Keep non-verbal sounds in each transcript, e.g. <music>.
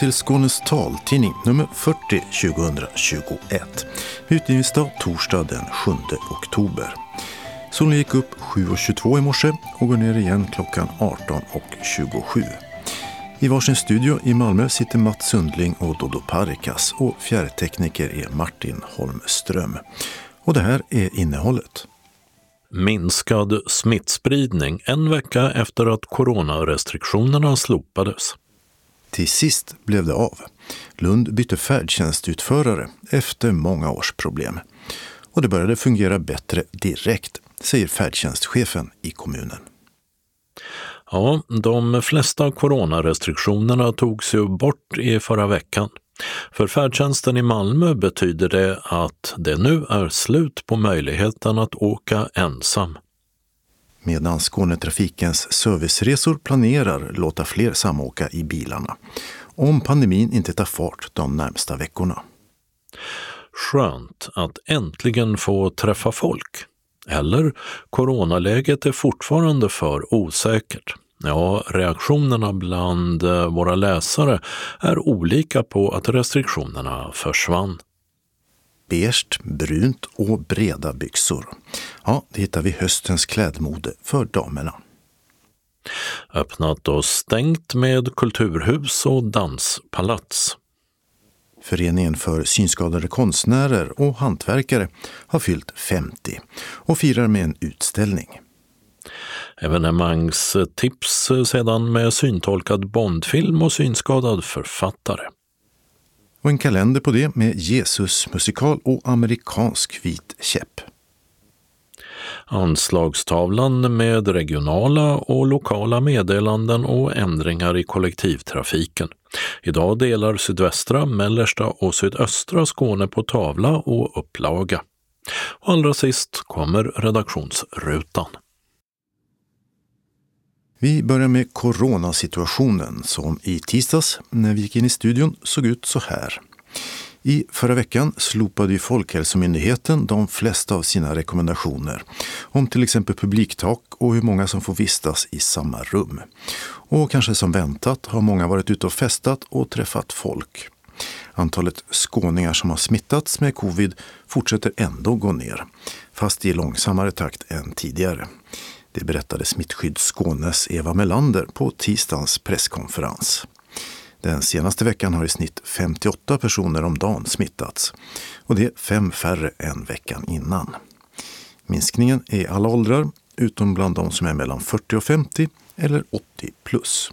Till Skånes taltidning nummer 40 2021. Utgivningsdag torsdag den 7 oktober. Solen gick upp 7.22 i morse och går ner igen klockan 18.27. I varsin studio i Malmö sitter Mats Sundling och Dodo Parikas och fjärrtekniker är Martin Holmström. Och det här är innehållet. Minskad smittspridning en vecka efter att coronarestriktionerna slopades. Till sist blev det av. Lund bytte färdtjänstutförare efter många års problem. Och det började fungera bättre direkt, säger färdtjänstchefen i kommunen. Ja, de flesta coronarestriktionerna togs ju bort i förra veckan. För färdtjänsten i Malmö betyder det att det nu är slut på möjligheten att åka ensam. Medan Skånetrafikens serviceresor planerar låta fler samåka i bilarna. Om pandemin inte tar fart de närmsta veckorna. Skönt att äntligen få träffa folk. Eller coronaläget är fortfarande för osäkert. Ja, reaktionerna bland eh, våra läsare är olika på att restriktionerna försvann. Beige, brunt och breda byxor. Ja, det hittar vi höstens klädmode för damerna. Öppnat och stängt med kulturhus och danspalats. Föreningen för synskadade konstnärer och hantverkare har fyllt 50 och firar med en utställning. Evenemangstips sedan med syntolkad Bondfilm och synskadad författare. Och en kalender på det med Jesus musikal och amerikansk vit käpp. Anslagstavlan med regionala och lokala meddelanden och ändringar i kollektivtrafiken. Idag delar sydvästra, mellersta och sydöstra Skåne på tavla och upplaga. Och allra sist kommer redaktionsrutan. Vi börjar med coronasituationen som i tisdags när vi gick in i studion såg ut så här. I förra veckan slopade ju Folkhälsomyndigheten de flesta av sina rekommendationer om till exempel publiktak och hur många som får vistas i samma rum. Och kanske som väntat har många varit ute och festat och träffat folk. Antalet skåningar som har smittats med covid fortsätter ändå gå ner, fast i långsammare takt än tidigare. Det berättade Smittskydd Skånes Eva Melander på tisdagens presskonferens. Den senaste veckan har i snitt 58 personer om dagen smittats och det är fem färre än veckan innan. Minskningen är alla åldrar utom bland de som är mellan 40 och 50 eller 80 plus.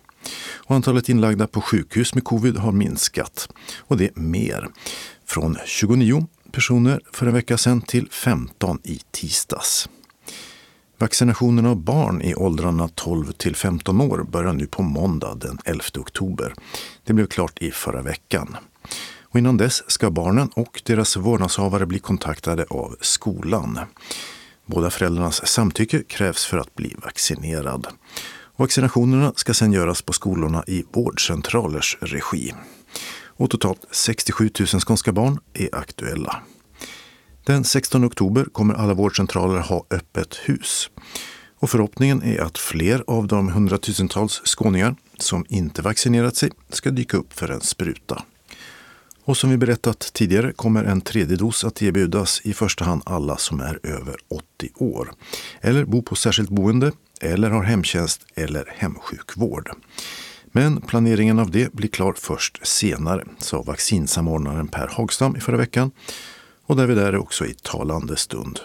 Och antalet inlagda på sjukhus med covid har minskat och det är mer. Från 29 personer för en vecka sedan till 15 i tisdags. Vaccinationen av barn i åldrarna 12 till 15 år börjar nu på måndag den 11 oktober. Det blev klart i förra veckan. Och innan dess ska barnen och deras vårdnadshavare bli kontaktade av skolan. Båda föräldrarnas samtycke krävs för att bli vaccinerad. Vaccinationerna ska sedan göras på skolorna i vårdcentralers regi. Och totalt 67 000 skånska barn är aktuella. Den 16 oktober kommer alla vårdcentraler ha öppet hus. Och förhoppningen är att fler av de hundratusentals skåningar som inte vaccinerat sig ska dyka upp för en spruta. Och som vi berättat tidigare kommer en tredje dos att erbjudas i första hand alla som är över 80 år, eller bor på särskilt boende, eller har hemtjänst eller hemsjukvård. Men planeringen av det blir klar först senare, sa vaccinsamordnaren Per Hagstam i förra veckan och därvid är också i talande stund.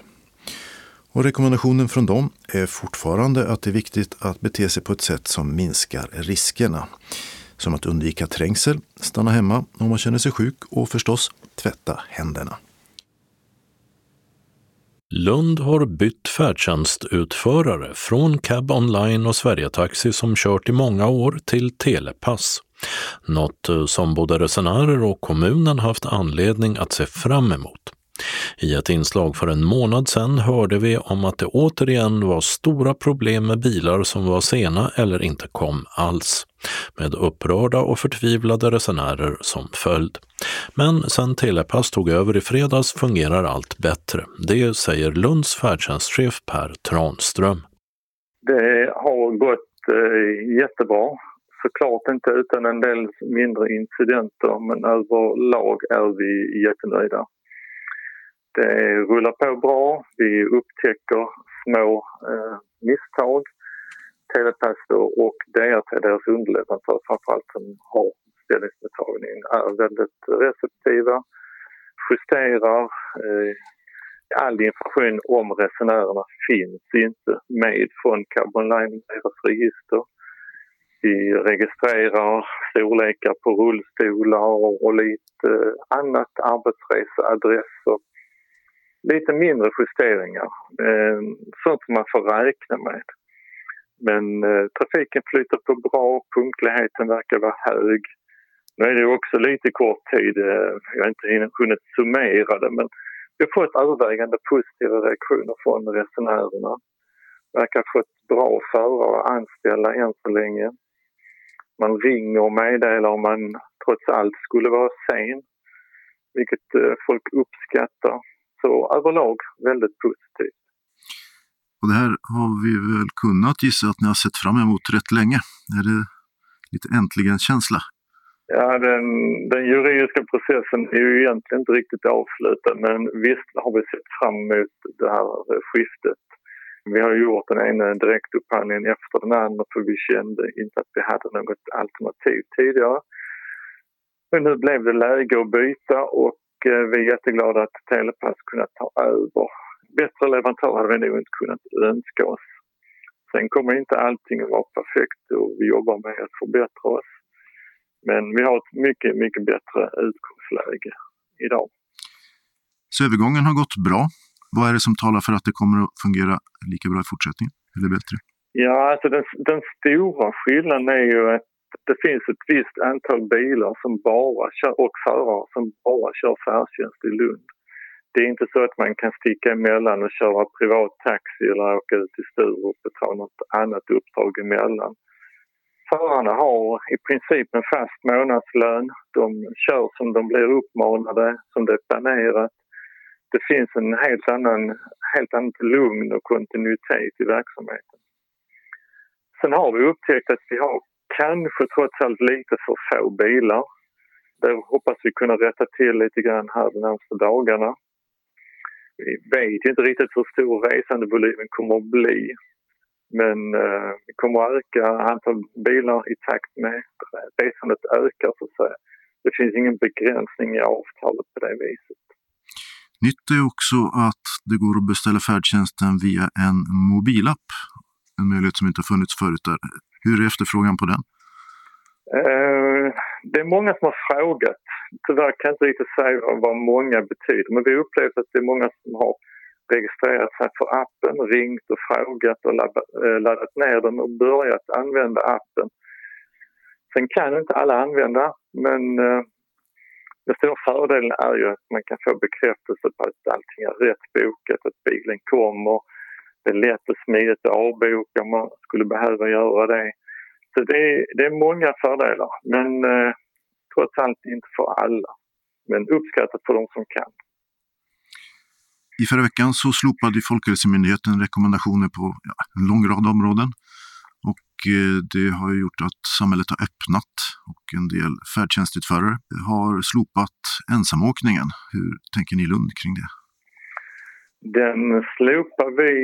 Och rekommendationen från dem är fortfarande att det är viktigt att bete sig på ett sätt som minskar riskerna. Som att undvika trängsel, stanna hemma om man känner sig sjuk och förstås tvätta händerna. Lund har bytt färdtjänstutförare från Cab Online och Sverigetaxi som kört i många år till Telepass. Något eh, som både resenärer och kommunen haft anledning att se fram emot. I ett inslag för en månad sedan hörde vi om att det återigen var stora problem med bilar som var sena eller inte kom alls, med upprörda och förtvivlade resenärer som följd. Men sen Telepass tog över i fredags fungerar allt bättre. Det säger Lunds färdtjänstchef Per Tranström. Det har gått eh, jättebra såklart inte utan en del mindre incidenter men överlag är vi jättenöjda. Det rullar på bra, vi upptäcker små eh, misstag. Telepass och DRT, deras underleverantör framförallt som har beställningsmottagning, är väldigt receptiva, justerar. Eh, all information om resenärerna finns inte med från Carbon Line, deras register. Vi registrerar storlekar på rullstolar och lite eh, annat, arbetsreseadresser. Lite mindre justeringar, eh, sånt som man får räkna med. Men eh, trafiken flyter på bra, punktligheten verkar vara hög. Nu är det också lite kort tid, eh, jag har inte hunnit summera det men vi har fått övervägande positiva reaktioner från resenärerna. Verkar ha fått bra förare anställda än så länge. Man ringer och meddelar om man trots allt skulle vara sen, vilket eh, folk uppskattar. Så överlag väldigt positivt. Och det här har vi väl kunnat gissa att ni har sett fram emot rätt länge. Är det lite äntligen-känsla? Ja, den, den, juridiska processen är ju egentligen inte riktigt avslutad men visst har vi sett fram emot det här skiftet. Vi har gjort den ena direktupphandlingen efter den andra för vi kände inte att vi hade något alternativ tidigare. Men nu blev det läge att byta och eh, vi är jätteglada att Telepass kunnat ta över. Bättre leverantör hade vi nog inte kunnat önska oss. Sen kommer inte allting att vara perfekt och vi jobbar med att förbättra oss. Men vi har ett mycket, mycket bättre utgångsläge idag. Så övergången har gått bra. Vad är det som talar för att det kommer att fungera lika bra i fortsättningen, eller bättre? Ja, alltså den, den stora skillnaden är ju att det finns ett visst antal bilar som bara kör, och förare som bara kör färdtjänst i Lund. Det är inte så att man kan sticka emellan och köra privat taxi eller åka ut till Sturup och ta något annat uppdrag emellan. Förarna har i princip en fast månadslön. De kör som de blir uppmanade, som det är planerat. Det finns en helt annan, helt annat lugn och kontinuitet i verksamheten. Sen har vi upptäckt att vi har kanske trots allt lite för få bilar. Det hoppas vi kunna rätta till lite grann här de närmaste dagarna. Vi vet inte riktigt hur stor resandevolymen kommer att bli. Men eh, vi kommer att öka antal bilar i takt med resandet ökar så att säga. Det finns ingen begränsning i avtalet på det viset. Nytt är också att det går att beställa färdtjänsten via en mobilapp. En möjlighet som inte funnits förut där. Hur är efterfrågan på den? Eh, det är många som har frågat. Tyvärr kan jag inte riktigt säga vad många betyder men vi upplever att det är många som har registrerat sig för appen, ringt och frågat och eh, laddat ner den och börjat använda appen. Sen kan inte alla använda men eh, den stora fördelen är ju att man kan få bekräftelse på att allting är rätt bokat, att bilen kommer. Det är lätt och smidigt att avboka om man skulle behöva göra det. Så det är, det är många fördelar men eh, trots allt inte för alla. Men uppskattat för de som kan. I förra veckan så slopade Folkhälsomyndigheten rekommendationer på ja, en lång rad områden. Och eh, det har gjort att samhället har öppnat och en del färdtjänstutförare har slopat ensamåkningen. Hur tänker ni i Lund kring det? Den slopade vi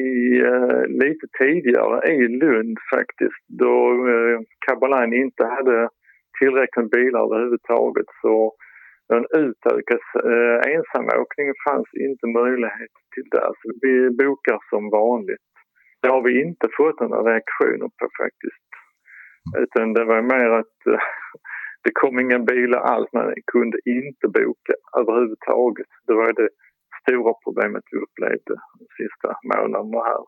eh, lite tidigare i Lund faktiskt då eh, Cabaline inte hade tillräckligt med bilar överhuvudtaget. Så en utökad eh, ensamåkning fanns inte möjlighet till det. Så vi bokar som vanligt. Det har vi inte fått några reaktioner på faktiskt. Utan det var mer att eh, det kom inga bilar alls. Man kunde inte boka överhuvudtaget. Det var det stora problemet vi upplevde de sista månaderna här.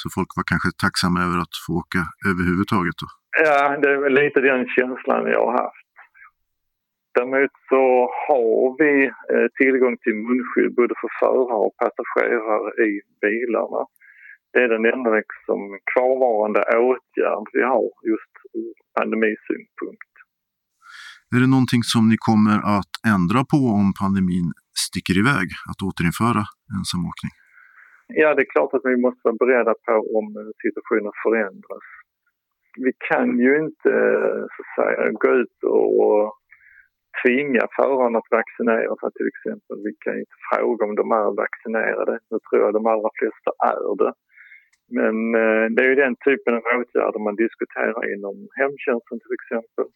Så folk var kanske tacksamma över att få åka överhuvudtaget? Då? Ja, det är lite den känslan jag har haft. Däremot så har vi eh, tillgång till munskydd både för förare och passagerare i bilarna. Det är den enda liksom, kvarvarande åtgärd vi har just ur pandemisynpunkt. Är det någonting som ni kommer att ändra på om pandemin sticker iväg, att återinföra vi kan ju inte så att säga, gå ut och tvinga förarna att vaccinera sig till exempel. Vi kan inte fråga om de är vaccinerade. Nu tror jag de allra flesta är det. Men eh, det är ju den typen av åtgärder man diskuterar inom hemtjänsten till exempel.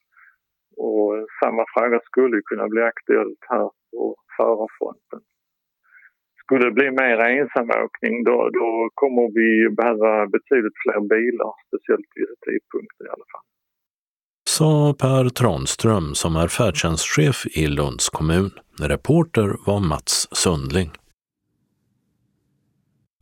Och samma fråga skulle kunna bli aktuellt här på förarfronten. Skulle det bli mer ensamåkning då, då kommer vi behöva betydligt fler bilar, speciellt vid tidpunkten i alla fall. Sa Per Tranström som är färdtjänstchef i Lunds kommun. Reporter var Mats Sundling.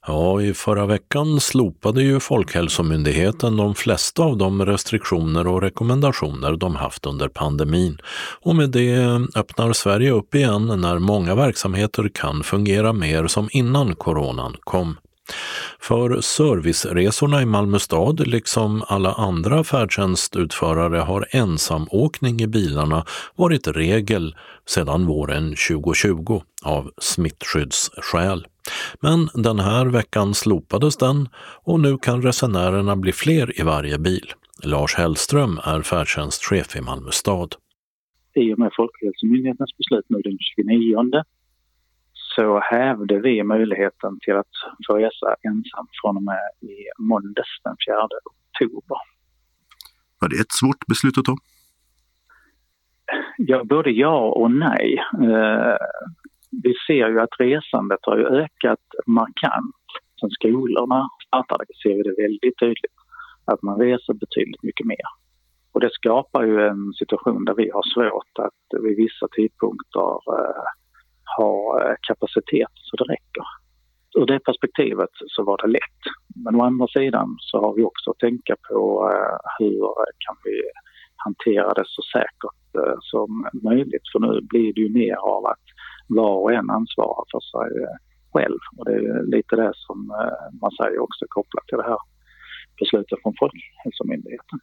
Ja, i förra veckan slopade ju Folkhälsomyndigheten de flesta av de restriktioner och rekommendationer de haft under pandemin och med det öppnar Sverige upp igen när många verksamheter kan fungera mer som innan coronan kom. För serviceresorna i Malmö stad, liksom alla andra färdtjänstutförare, har ensamåkning i bilarna varit regel sedan våren 2020 av smittskyddsskäl. Men den här veckan slopades den och nu kan resenärerna bli fler i varje bil. Lars Hellström är färdtjänstchef i Malmö stad. I och med Folkhälsomyndighetens beslut nu den 29 så hävde vi möjligheten till att få resa ensam från och med i måndags den 4 oktober. Var det ett svårt beslut att ta? Ja, både ja och nej. Eh, vi ser ju att resandet har ökat markant. Sen skolorna startade ser vi det väldigt tydligt att man reser betydligt mycket mer. Och det skapar ju en situation där vi har svårt att vid vissa tidpunkter eh, ha eh, kapacitet så det räcker. Ur det perspektivet så var det lätt. Men å andra sidan så har vi också att tänka på eh, hur eh, kan vi hantera det så säkert som möjligt. För nu blir det ju mer av att var och en ansvarar för sig själv. Och det är lite det som man säger också kopplat till det här beslutet från Folkhälsomyndigheten.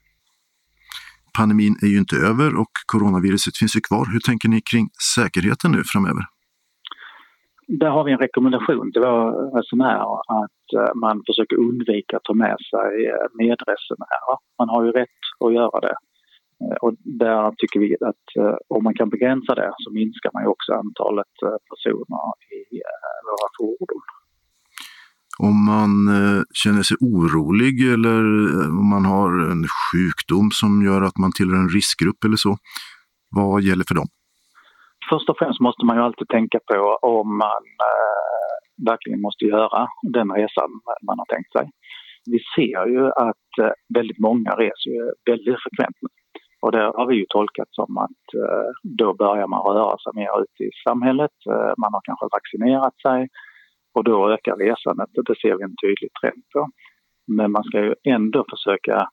Pandemin är ju inte över och coronaviruset finns ju kvar. Hur tänker ni kring säkerheten nu framöver? Där har vi en rekommendation till våra resenärer att eh, man försöker undvika att ta med sig eh, medresenärer. Man har ju rätt att göra det. Eh, och där tycker vi att om man kan begränsa det så minskar man ju också antalet personer i våra fordon. Om man känner sig orolig eller om man har en sjukdom som gör att man tillhör en riskgrupp eller så, vad gäller för dem? Först och främst måste man ju alltid tänka på om man eh, verkligen måste göra den resan man har tänkt sig. Vi ser ju att eh, väldigt många reser väldigt frekvent nu. Och det har vi ju tolkat som att eh, då börjar man röra sig mer ute i samhället. Eh, man har kanske vaccinerat sig och då ökar resandet. Det ser vi en tydlig trend på. Men man ska ju ändå försöka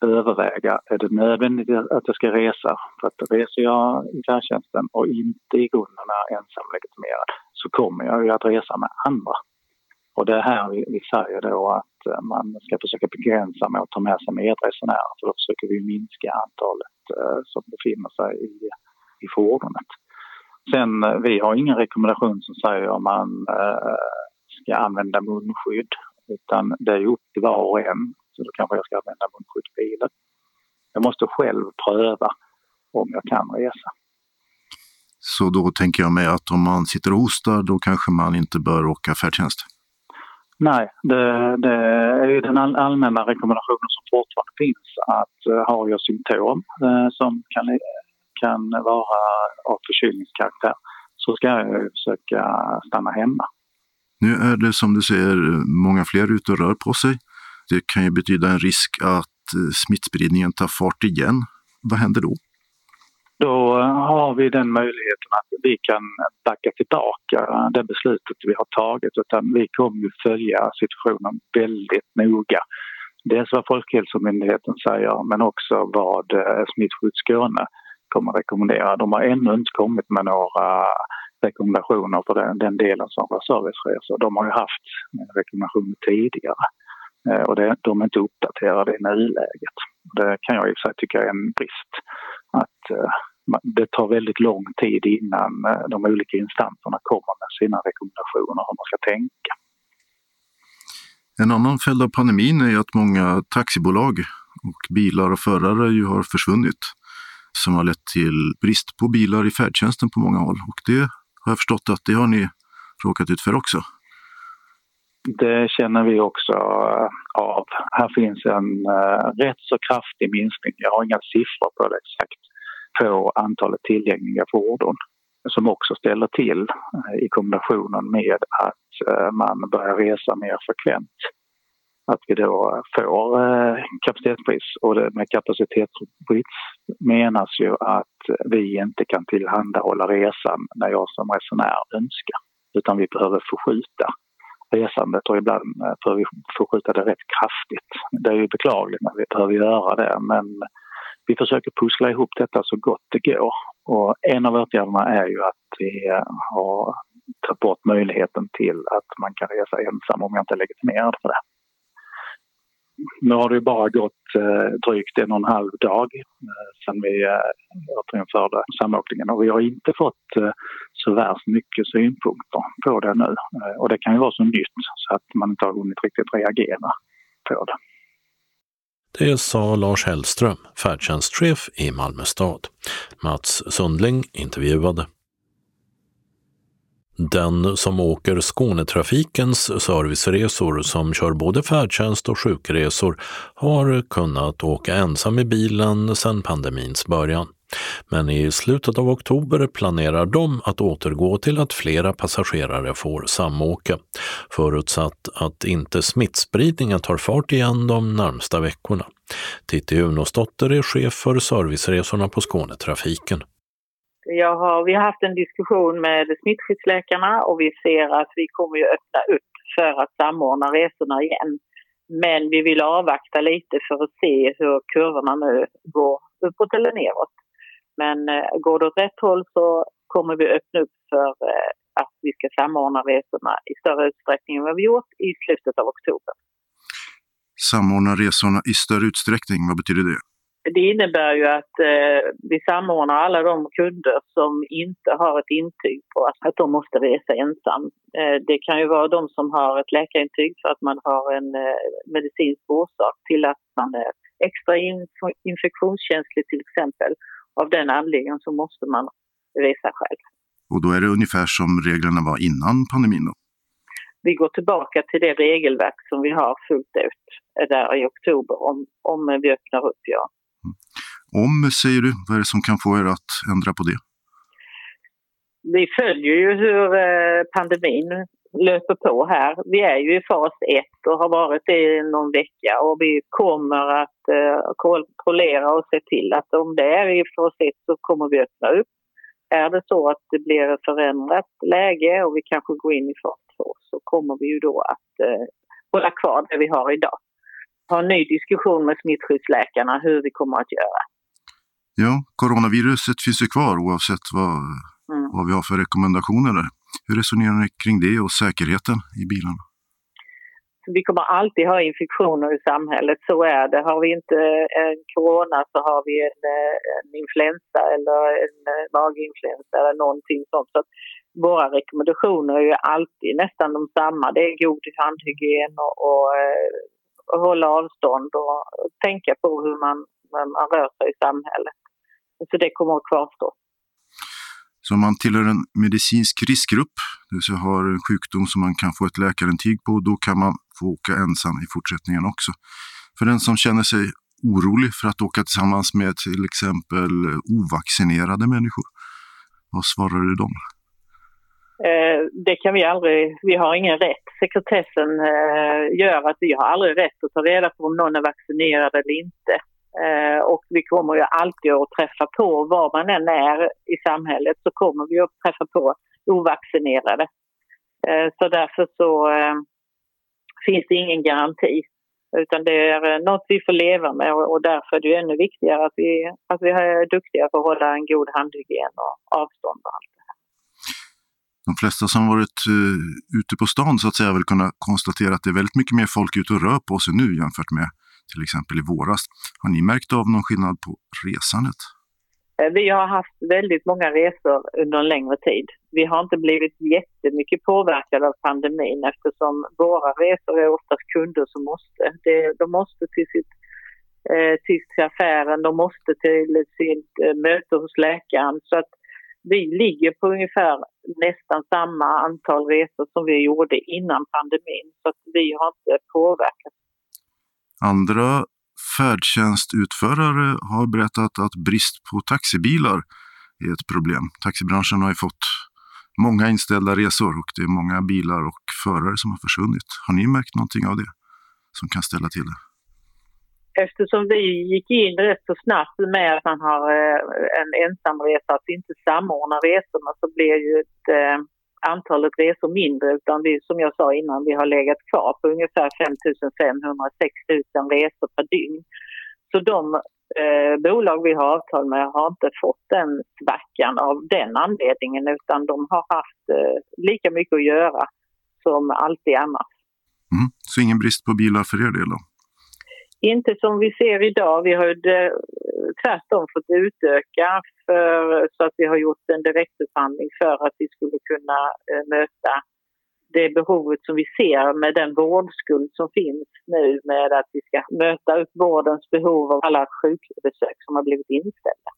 överväga, är det nödvändigt att jag ska resa? För att reser jag i färdtjänsten och inte i grunden är ensamlegitimerad så kommer jag ju att resa med andra. Och det är här vi, vi säger då att eh, man ska försöka begränsa med att ta med sig medresenärer för då försöker vi minska antalet eh, som befinner sig i, i fordonet. Sen, eh, vi har ingen rekommendation som säger om man eh, ska använda munskydd utan det är upp till var och en så då kanske jag ska använda munskydd i bilen. Jag måste själv pröva om jag kan resa. Så då tänker jag mig att om man sitter och hostar då kanske man inte bör åka färdtjänst? Nej, det, det är ju den allmänna rekommendationen som fortfarande finns att uh, har jag symptom uh, som kan, kan vara av förkylningskaraktär så ska jag försöka stanna hemma. Nu är det som du säger många fler ute och rör på sig. Det kan ju betyda en risk att eh, smittspridningen tar fart igen. Vad händer då? Då eh, har vi den möjligheten att vi kan backa tillbaka det beslutet vi har tagit utan vi kommer att följa situationen väldigt noga. Dels vad Folkhälsomyndigheten säger men också vad eh, Smittskydd Skåne kommer att rekommendera. De har ännu inte kommit med några rekommendationer för den, den delen som rör serviceresor. De har ju haft rekommendationer tidigare. Eh, och det, de är inte uppdaterade i nuläget. Det kan jag i och för sig tycka är en brist. Att eh, det tar väldigt lång tid innan eh, de olika instanserna kommer med sina rekommendationer hur man ska tänka. En annan följd av pandemin är att många taxibolag och bilar och förare ju har försvunnit som har lett till brist på bilar i färdtjänsten på många håll. Och det har jag förstått att det har ni råkat ut för också. Det känner vi också eh, av. Här finns en eh, rätt så kraftig minskning. Jag har inga siffror på det exakt på antalet tillgängliga fordon som också ställer till eh, i kombinationen med att man börjar resa mer frekvent. Att vi då får kapacitetsbrist och med kapacitetsbrist menas ju att vi inte kan tillhandahålla resan när jag som resenär önskar utan vi behöver förskjuta resandet och ibland behöver vi förskjuta det rätt kraftigt. Det är ju beklagligt när vi behöver göra det men vi försöker pussla ihop detta så gott det går. Och en av åtgärderna är ju att vi eh, har tagit bort möjligheten till att man kan resa ensam om jag inte är legitimerad för det. Nu har det bara gått eh, drygt en och en halv dag eh, sedan vi eh, återinförde samåkningen och vi har inte fått eh, så värst mycket synpunkter på det nu. Eh, och det kan ju vara så nytt så att man inte har hunnit riktigt reagera på det. Det sa Lars Hellström, färdtjänstchef i Malmö stad. Mats Sundling intervjuade. Den som åker Skånetrafikens serviceresor som kör både färdtjänst och sjukresor har kunnat åka ensam i bilen sedan pandemins början. Men i slutet av oktober planerar de att återgå till att flera passagerare får samåka, förutsatt att inte smittspridningen tar fart igen de närmsta veckorna. Titti Unosdotter är chef för serviceresorna på Skånetrafiken. Jag har, vi har haft en diskussion med smittskyddsläkarna och vi ser att vi kommer att öppna upp för att samordna resorna igen. Men vi vill avvakta lite för att se hur kurvorna nu går uppåt eller neråt. Men eh, går det åt rätt håll så kommer vi öppna upp för eh, att vi ska samordna resorna i större utsträckning än vad vi gjort i slutet av oktober. Samordna resorna i större utsträckning, vad betyder det? Det innebär ju att eh, vi samordnar alla de kunder som inte har ett intyg på att, att de måste resa ensam. Eh, det kan ju vara de som har ett läkarintyg för att man har en eh, medicinsk orsak till att man är extra in, infektionskänslig till exempel. Av den anledningen så måste man resa själv. Och då är det ungefär som reglerna var innan pandemin? Då? Vi går tillbaka till det regelverk som vi har fullt ut där i oktober om, om vi öppnar upp, ja. Om, säger du, vad är det som kan få er att ändra på det? Vi följer ju hur eh, pandemin löper på här. Vi är ju i fas 1 och har varit det i någon vecka och vi kommer att eh, kontrollera och se till att om det är i fas 1 så kommer vi öppna upp. Är det så att det blir ett förändrat läge och vi kanske går in i fas 2 så kommer vi ju då att eh, hålla kvar det vi har idag. Ha en ny diskussion med smittskyddsläkarna hur vi kommer att göra. Ja, coronaviruset finns ju kvar oavsett vad, mm. vad vi har för rekommendationer. Hur resonerar ni kring det och säkerheten i bilarna? Vi kommer alltid ha infektioner i samhället, så är det. Har vi inte en corona så har vi en, en influensa eller en maginfluensa eller någonting sånt. Så våra rekommendationer är ju alltid nästan de samma. Det är god handhygien och, och, och hålla avstånd och tänka på hur man, man rör sig i samhället. Så det kommer att kvarstå. Så om man tillhör en medicinsk riskgrupp, det vill säga har en sjukdom som man kan få ett läkarintyg på, då kan man få åka ensam i fortsättningen också. För den som känner sig orolig för att åka tillsammans med till exempel ovaccinerade människor, vad svarar du dem? Eh, det kan vi aldrig, vi har ingen rätt. Sekretessen eh, gör att vi har aldrig rätt att ta reda på om någon är vaccinerad eller inte. Eh, och vi kommer ju alltid att träffa på, var man än är i samhället, så kommer vi att träffa på ovaccinerade. Eh, så därför så eh, finns det ingen garanti. Utan det är eh, något vi får leva med och därför är det ännu viktigare att vi, att vi är duktiga på att hålla en god handhygien och avstånd och allt det här. De flesta som varit uh, ute på stan så att säga vill kunna konstatera att det är väldigt mycket mer folk ute och rör på sig nu jämfört med till exempel i våras. Har ni märkt av någon skillnad på resandet? Eh, vi har haft väldigt många resor under en längre tid. Vi har inte blivit jättemycket påverkade av pandemin eftersom våra resor är oftast kunder som måste. de måste till sitt eh, till affären, de måste till sitt eh, möte hos läkaren. Så att vi ligger på ungefär nästan samma antal resor som vi gjorde innan pandemin. Så att vi har inte påverkats. Andra färdtjänstutförare har berättat att brist på taxibilar är ett problem. Taxibranschen har ju fått många inställda resor och det är många bilar och förare som har försvunnit. Har ni märkt någonting av det som kan ställa till det? Eftersom vi gick in rätt så snabbt med att man har eh, en ensamresa, att inte samordna resorna så blir ju ett, eh, antalet resor mindre utan vi, som jag sa innan, vi har legat kvar på ungefär 5500-6000 resor per dygn. Så de eh, bolag vi har avtal med har inte fått den svackan av den anledningen utan de har haft eh, lika mycket att göra som alltid annars. Mm. Så ingen brist på bilar för er del då? Inte som vi ser idag. Vi har det, tvärtom fått utöka för, så att vi har gjort en direktupphandling för att vi skulle kunna eh, möta det behovet som vi ser med den vårdskuld som finns nu med att vi ska möta upp vårdens behov av alla sjukbesök som har blivit inställda.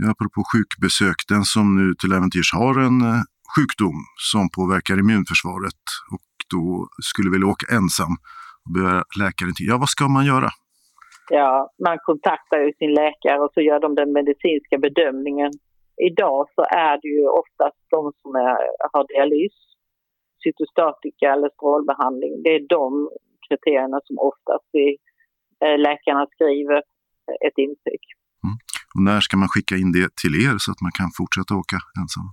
Ja, apropå sjukbesök, den som nu till äventyrs har en eh, sjukdom som påverkar immunförsvaret och då skulle vilja åka ensam och behöva läkarintyg. Ja, vad ska man göra? Ja, man kontaktar ju sin läkare och så gör de den medicinska bedömningen. Idag så är det ju oftast de som är, har dialys cytostatika eller strålbehandling. Det är de kriterierna som oftast vi, eh, läkarna skriver ett intyg. Mm. Och när ska man skicka in det till er så att man kan fortsätta åka ensam?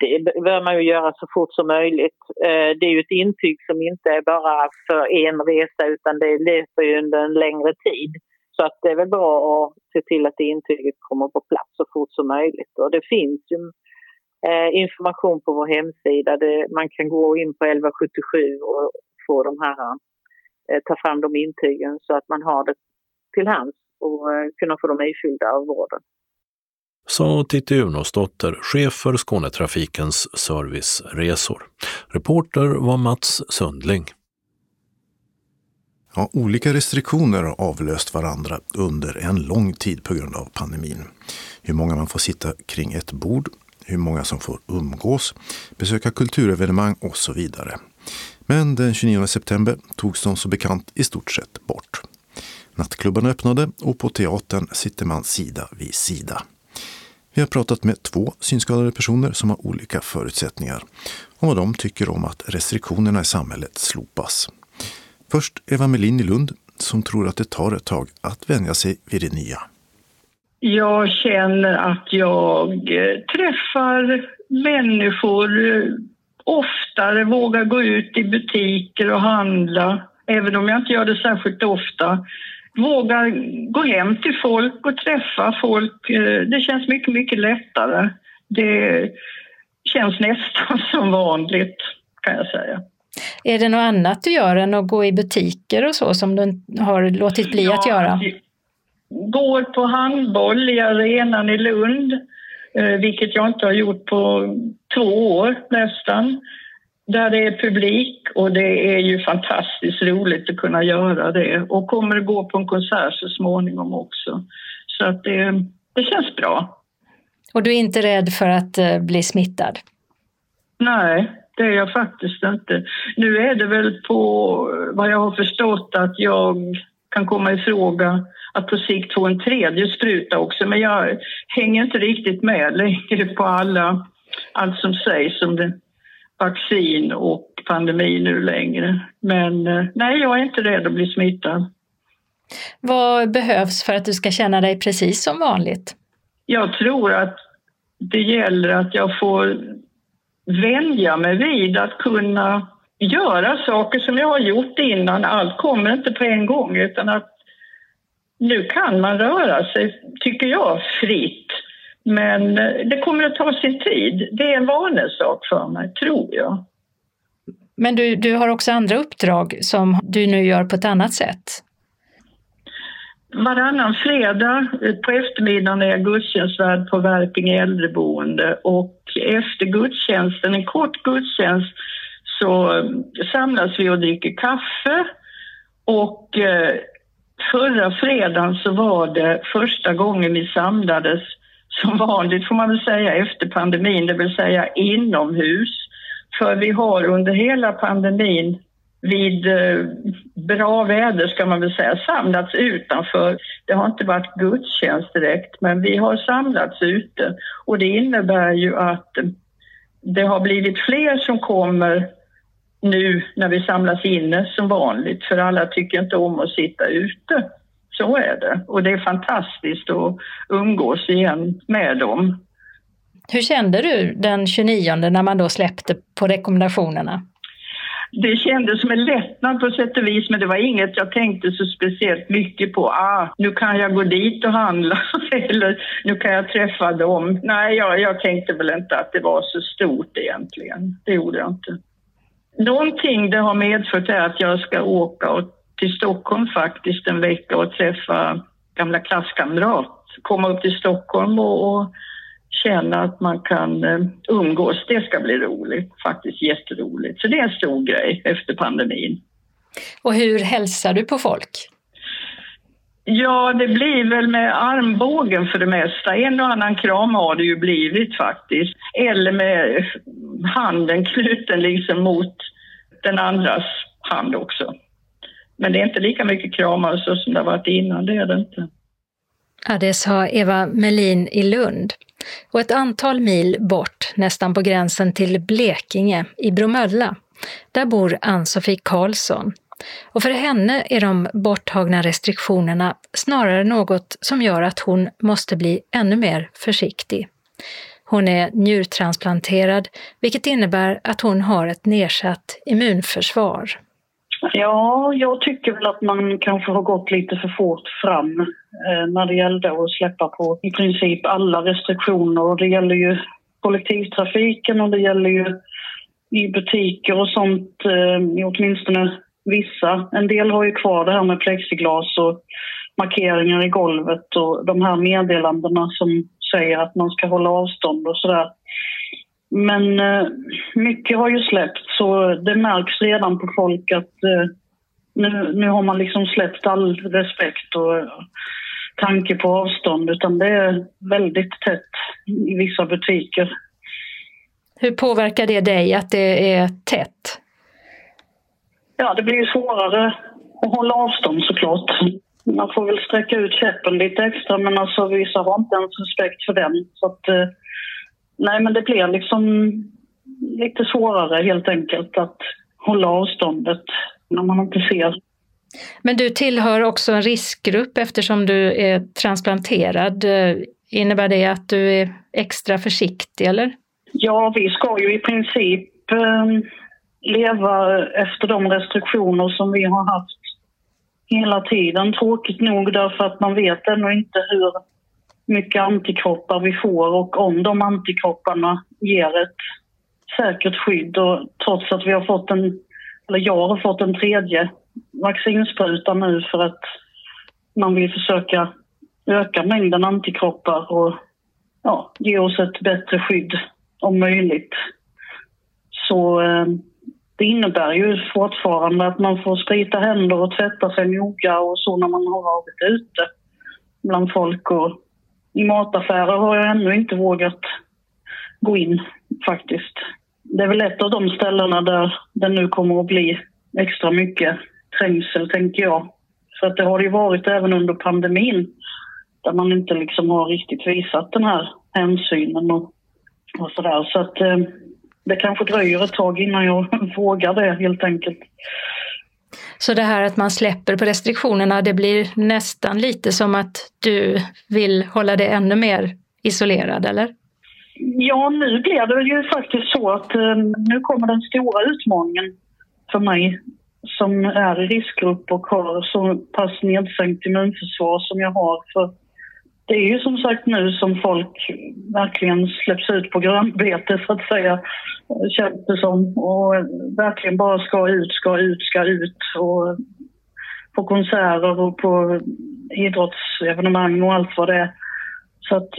Det bör man ju göra så fort som möjligt. Eh, det är ju ett intyg som inte är bara för en resa utan det löper ju under en längre tid. Så att det är väl bra att se till att det intyget kommer på plats så fort som möjligt. Och det finns ju eh, information på vår hemsida. Man kan gå in på 1177 och få de här, eh, ta fram de intygen så att man har det till hands och kunna få dem ifyllda av vården. Sa Titti Unosdotter, chef för Skånetrafikens serviceresor. Reporter var Mats Sundling. Ja, olika restriktioner har avlöst varandra under en lång tid på grund av pandemin. Hur många man får sitta kring ett bord, hur många som får umgås, besöka kulturevenemang och så vidare. Men den 29 september togs de som bekant i stort sett bort. Nattklubbarna öppnade och på teatern sitter man sida vid sida. Vi har pratat med två synskadade personer som har olika förutsättningar om vad de tycker om att restriktionerna i samhället slopas. Först Eva Melin i Lund som tror att det tar ett tag att vänja sig vid det nya. Jag känner att jag eh, träffar människor eh, oftare, vågar gå ut i butiker och handla, även om jag inte gör det särskilt ofta. Vågar gå hem till folk och träffa folk. Eh, det känns mycket, mycket lättare. Det känns nästan <laughs> som vanligt, kan jag säga. Är det något annat du gör än att gå i butiker och så som du har låtit bli ja, att göra? går på handboll i arenan i Lund, eh, vilket jag inte har gjort på två år nästan. Där det är publik och det är ju fantastiskt roligt att kunna göra det och kommer att gå på en konsert så småningom också. Så att det, det känns bra. Och du är inte rädd för att eh, bli smittad? Nej, det är jag faktiskt inte. Nu är det väl på vad jag har förstått att jag kan komma i fråga att på sikt få en tredje spruta också. Men jag hänger inte riktigt med längre på alla, allt som sägs om det, vaccin och pandemi nu längre. Men eh, nej, jag är inte rädd att bli smittad. Vad behövs för att du ska känna dig precis som vanligt? Jag tror att det gäller att jag får vänja mig vid att kunna göra saker som jag har gjort innan. Allt kommer inte på en gång utan att nu kan man röra sig, tycker jag, fritt. Men eh, det kommer att ta sin tid. Det är en vanesak för mig, tror jag. Men du, du har också andra uppdrag som du nu gör på ett annat sätt? Varannan fredag på eftermiddagen är jag gudstjänstvärd på Värpinge äldreboende och efter gudstjänsten, en kort gudstjänst, så samlas vi och dricker kaffe och eh, Förra fredagen så var det första gången vi samlades som vanligt får man väl säga efter pandemin, det vill säga inomhus. För vi har under hela pandemin vid eh, bra väder ska man väl säga samlats utanför. Det har inte varit gudstjänst direkt men vi har samlats ute och det innebär ju att det har blivit fler som kommer nu när vi samlas inne som vanligt för alla tycker inte om att sitta ute. Så är det och det är fantastiskt att umgås igen med dem. Hur kände du den 29 när man då släppte på rekommendationerna? det kändes som en lättnad på sätt och vis, men det var inget jag tänkte så speciellt mycket på. Ah, nu kan jag gå dit och handla <laughs> eller nu kan jag träffa dem. Nej, jag, jag tänkte väl inte att det var så stort egentligen. Det gjorde jag inte. Någonting det har medfört är att jag ska åka till Stockholm faktiskt en vecka och träffa gamla klasskamrat. Komma upp till Stockholm och, och känna att man kan eh, umgås. Det ska bli roligt, faktiskt jätteroligt. Så det är en stor grej efter pandemin. Och hur hälsar du på folk? Ja, det blir väl med armbågen för det mesta. En och annan kram har det ju blivit faktiskt. Eller med handen knuten liksom mot den andras hand också. Men det är inte lika mycket kramar så som det har varit innan, det är det inte. Ja, det sa Eva Melin i Lund. Och ett antal mil bort, nästan på gränsen till Blekinge, i Bromölla, där bor Ann-Sofie Karlsson. Och för henne är de borttagna restriktionerna snarare något som gör att hon måste bli ännu mer försiktig. Hon är njurtransplanterad, vilket innebär att hon har ett nedsatt immunförsvar. Ja, jag tycker väl att man kanske har gått lite för fort fram eh, när det gällde att släppa på i princip alla restriktioner. Och det gäller ju kollektivtrafiken och det gäller ju i butiker och sånt, eh, åtminstone vissa. En del har ju kvar det här med plexiglas och markeringar i golvet och de här meddelandena som säger att man ska hålla avstånd och sådär. Men eh, mycket har ju släppt så det märks redan på folk att eh, nu, nu har man liksom släppt all respekt och tanke på avstånd utan det är väldigt tätt i vissa butiker. Hur påverkar det dig att det är tätt? Ja, det blir ju svårare att hålla avstånd såklart. Man får väl sträcka ut käppen lite extra men alltså vissa har inte ens respekt för den. Så att, eh, nej, men det blir liksom lite svårare helt enkelt att hålla avståndet när man inte ser. Men du tillhör också en riskgrupp eftersom du är transplanterad. Innebär det att du är extra försiktig eller? Ja, vi ska ju i princip eh, leva efter de restriktioner som vi har haft hela tiden. Tråkigt nog därför att man vet ännu inte hur mycket antikroppar vi får och om de antikropparna ger ett säkert skydd. Och trots att vi har fått en, eller jag har fått en tredje vaccinspruta nu för att man vill försöka öka mängden antikroppar och ja, ge oss ett bättre skydd om möjligt. Så eh, det innebär ju fortfarande att man får sprita händer och tvätta sig noga och så när man har varit ute bland folk. Och i mataffärer har jag ännu inte vågat gå in faktiskt. Det är väl ett av de ställena där det nu kommer att bli extra mycket trängsel, tänker jag. För att det har det ju varit även under pandemin där man inte liksom har riktigt visat den här hänsynen och, och sådär. Så att eh, det kanske dröjer ett tag innan jag <laughs> vågar det helt enkelt. Så det här att man släpper på restriktionerna, det blir nästan lite som att du vill hålla dig ännu mer isolerad, eller? Ja, nu blir det ju faktiskt så att eh, nu kommer den stora utmaningen för mig som är i riskgrupp och har så pass nedsänkt immunförsvar som jag har. För det är ju som sagt nu som folk verkligen släpps ut på grönbete så att säga, känns det som. Och verkligen bara ska ut, ska ut, ska ut. Och på konserter och på idrottsevenemang och allt vad det är. Så att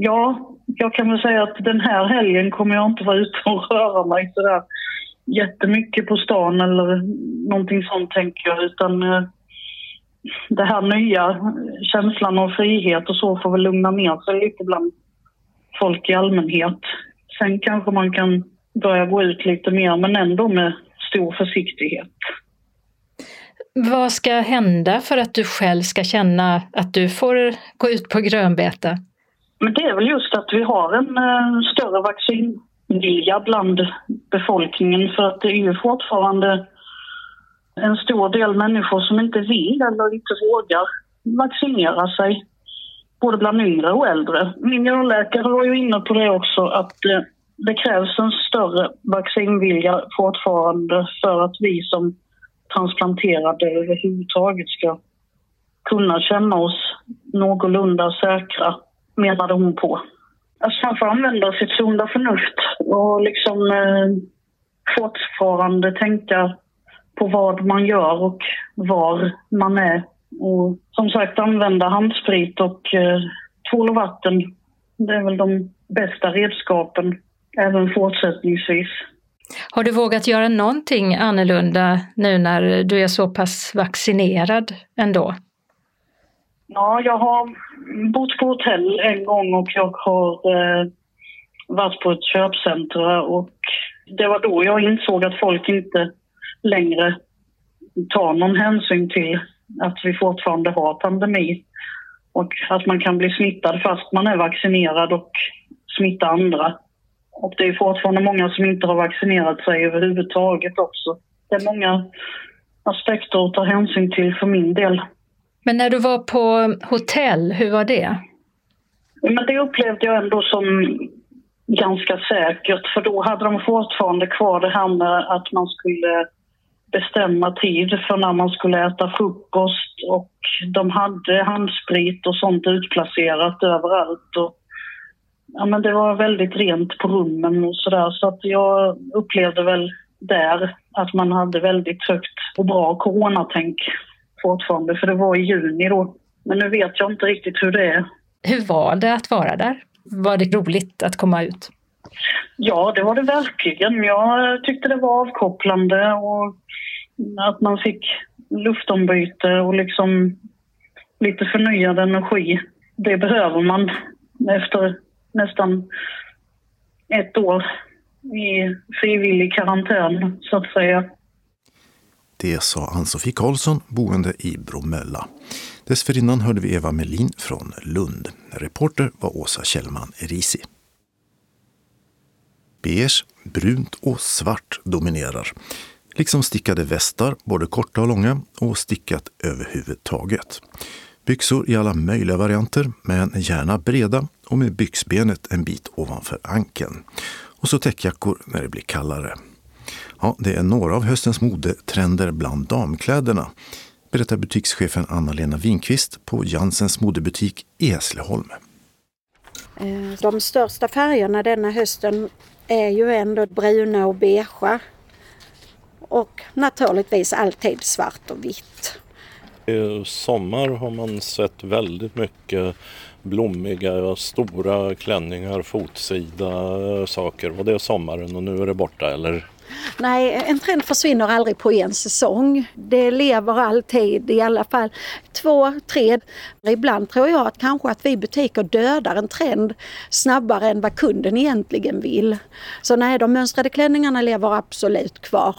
ja, jag kan väl säga att den här helgen kommer jag inte vara ute och röra mig sådär jättemycket på stan eller någonting sånt tänker jag utan eh, det här nya, känslan av frihet och så får väl lugna ner sig lite bland folk i allmänhet. Sen kanske man kan börja gå ut lite mer, men ändå med stor försiktighet. Vad ska hända för att du själv ska känna att du får gå ut på grönbete? Men det är väl just att vi har en uh, större vaccinvilja bland befolkningen för att det är ju fortfarande en stor del människor som inte vill eller inte vågar vaccinera sig. Både bland yngre och äldre. Min generalläkare var ju inne på det också att eh, det krävs en större vaccinvilja fortfarande för att vi som transplanterade överhuvudtaget ska kunna känna oss någorlunda säkra, menade hon på. Att man får använda sitt sunda förnuft och liksom eh, fortfarande tänka på vad man gör och var man är. Och som sagt använda handsprit och eh, tvål och vatten. Det är väl de bästa redskapen även fortsättningsvis. Har du vågat göra någonting annorlunda nu när du är så pass vaccinerad ändå? Ja, jag har bott på hotell en gång och jag har eh, varit på ett köpcenter och det var då jag insåg att folk inte längre tar någon hänsyn till att vi fortfarande har pandemi och att man kan bli smittad fast man är vaccinerad och smitta andra. Och det är fortfarande många som inte har vaccinerat sig överhuvudtaget också. Det är många aspekter att ta hänsyn till för min del. Men när du var på hotell, hur var det? Men det upplevde jag ändå som ganska säkert för då hade de fortfarande kvar det här med att man skulle bestämma tid för när man skulle äta frukost och de hade handsprit och sånt utplacerat överallt. Och ja, men det var väldigt rent på rummen och sådär så att jag upplevde väl där att man hade väldigt högt och bra coronatänk fortfarande för det var i juni då. Men nu vet jag inte riktigt hur det är. Hur var det att vara där? Var det roligt att komma ut? Ja, det var det verkligen. Jag tyckte det var avkopplande och att man fick luftombyte och liksom lite förnyad energi. Det behöver man efter nästan ett år i frivillig karantän, så att säga. Det sa Ann-Sofie Karlsson, boende i Bromölla. Dessförinnan hörde vi Eva Melin från Lund. Reporter var Åsa Kjellman Erisi. Beige, brunt och svart dominerar. Liksom stickade västar, både korta och långa, och stickat överhuvudtaget. Byxor i alla möjliga varianter, men gärna breda och med byxbenet en bit ovanför ankeln. Och så täckjackor när det blir kallare. Ja, det är några av höstens modetrender bland damkläderna, berättar butikschefen Anna-Lena Winqvist på Jansens modebutik i Hässleholm. Eh, de största färgerna denna hösten är ju ändå bruna och beigea. Och naturligtvis alltid svart och vitt. I sommar har man sett väldigt mycket blommiga, stora klänningar, fotsida saker. Var det sommaren och nu är det borta eller? Nej, en trend försvinner aldrig på en säsong. Det lever alltid, i alla fall två, tre. Ibland tror jag att kanske att vi butiker dödar en trend snabbare än vad kunden egentligen vill. Så nej, de mönstrade klänningarna lever absolut kvar.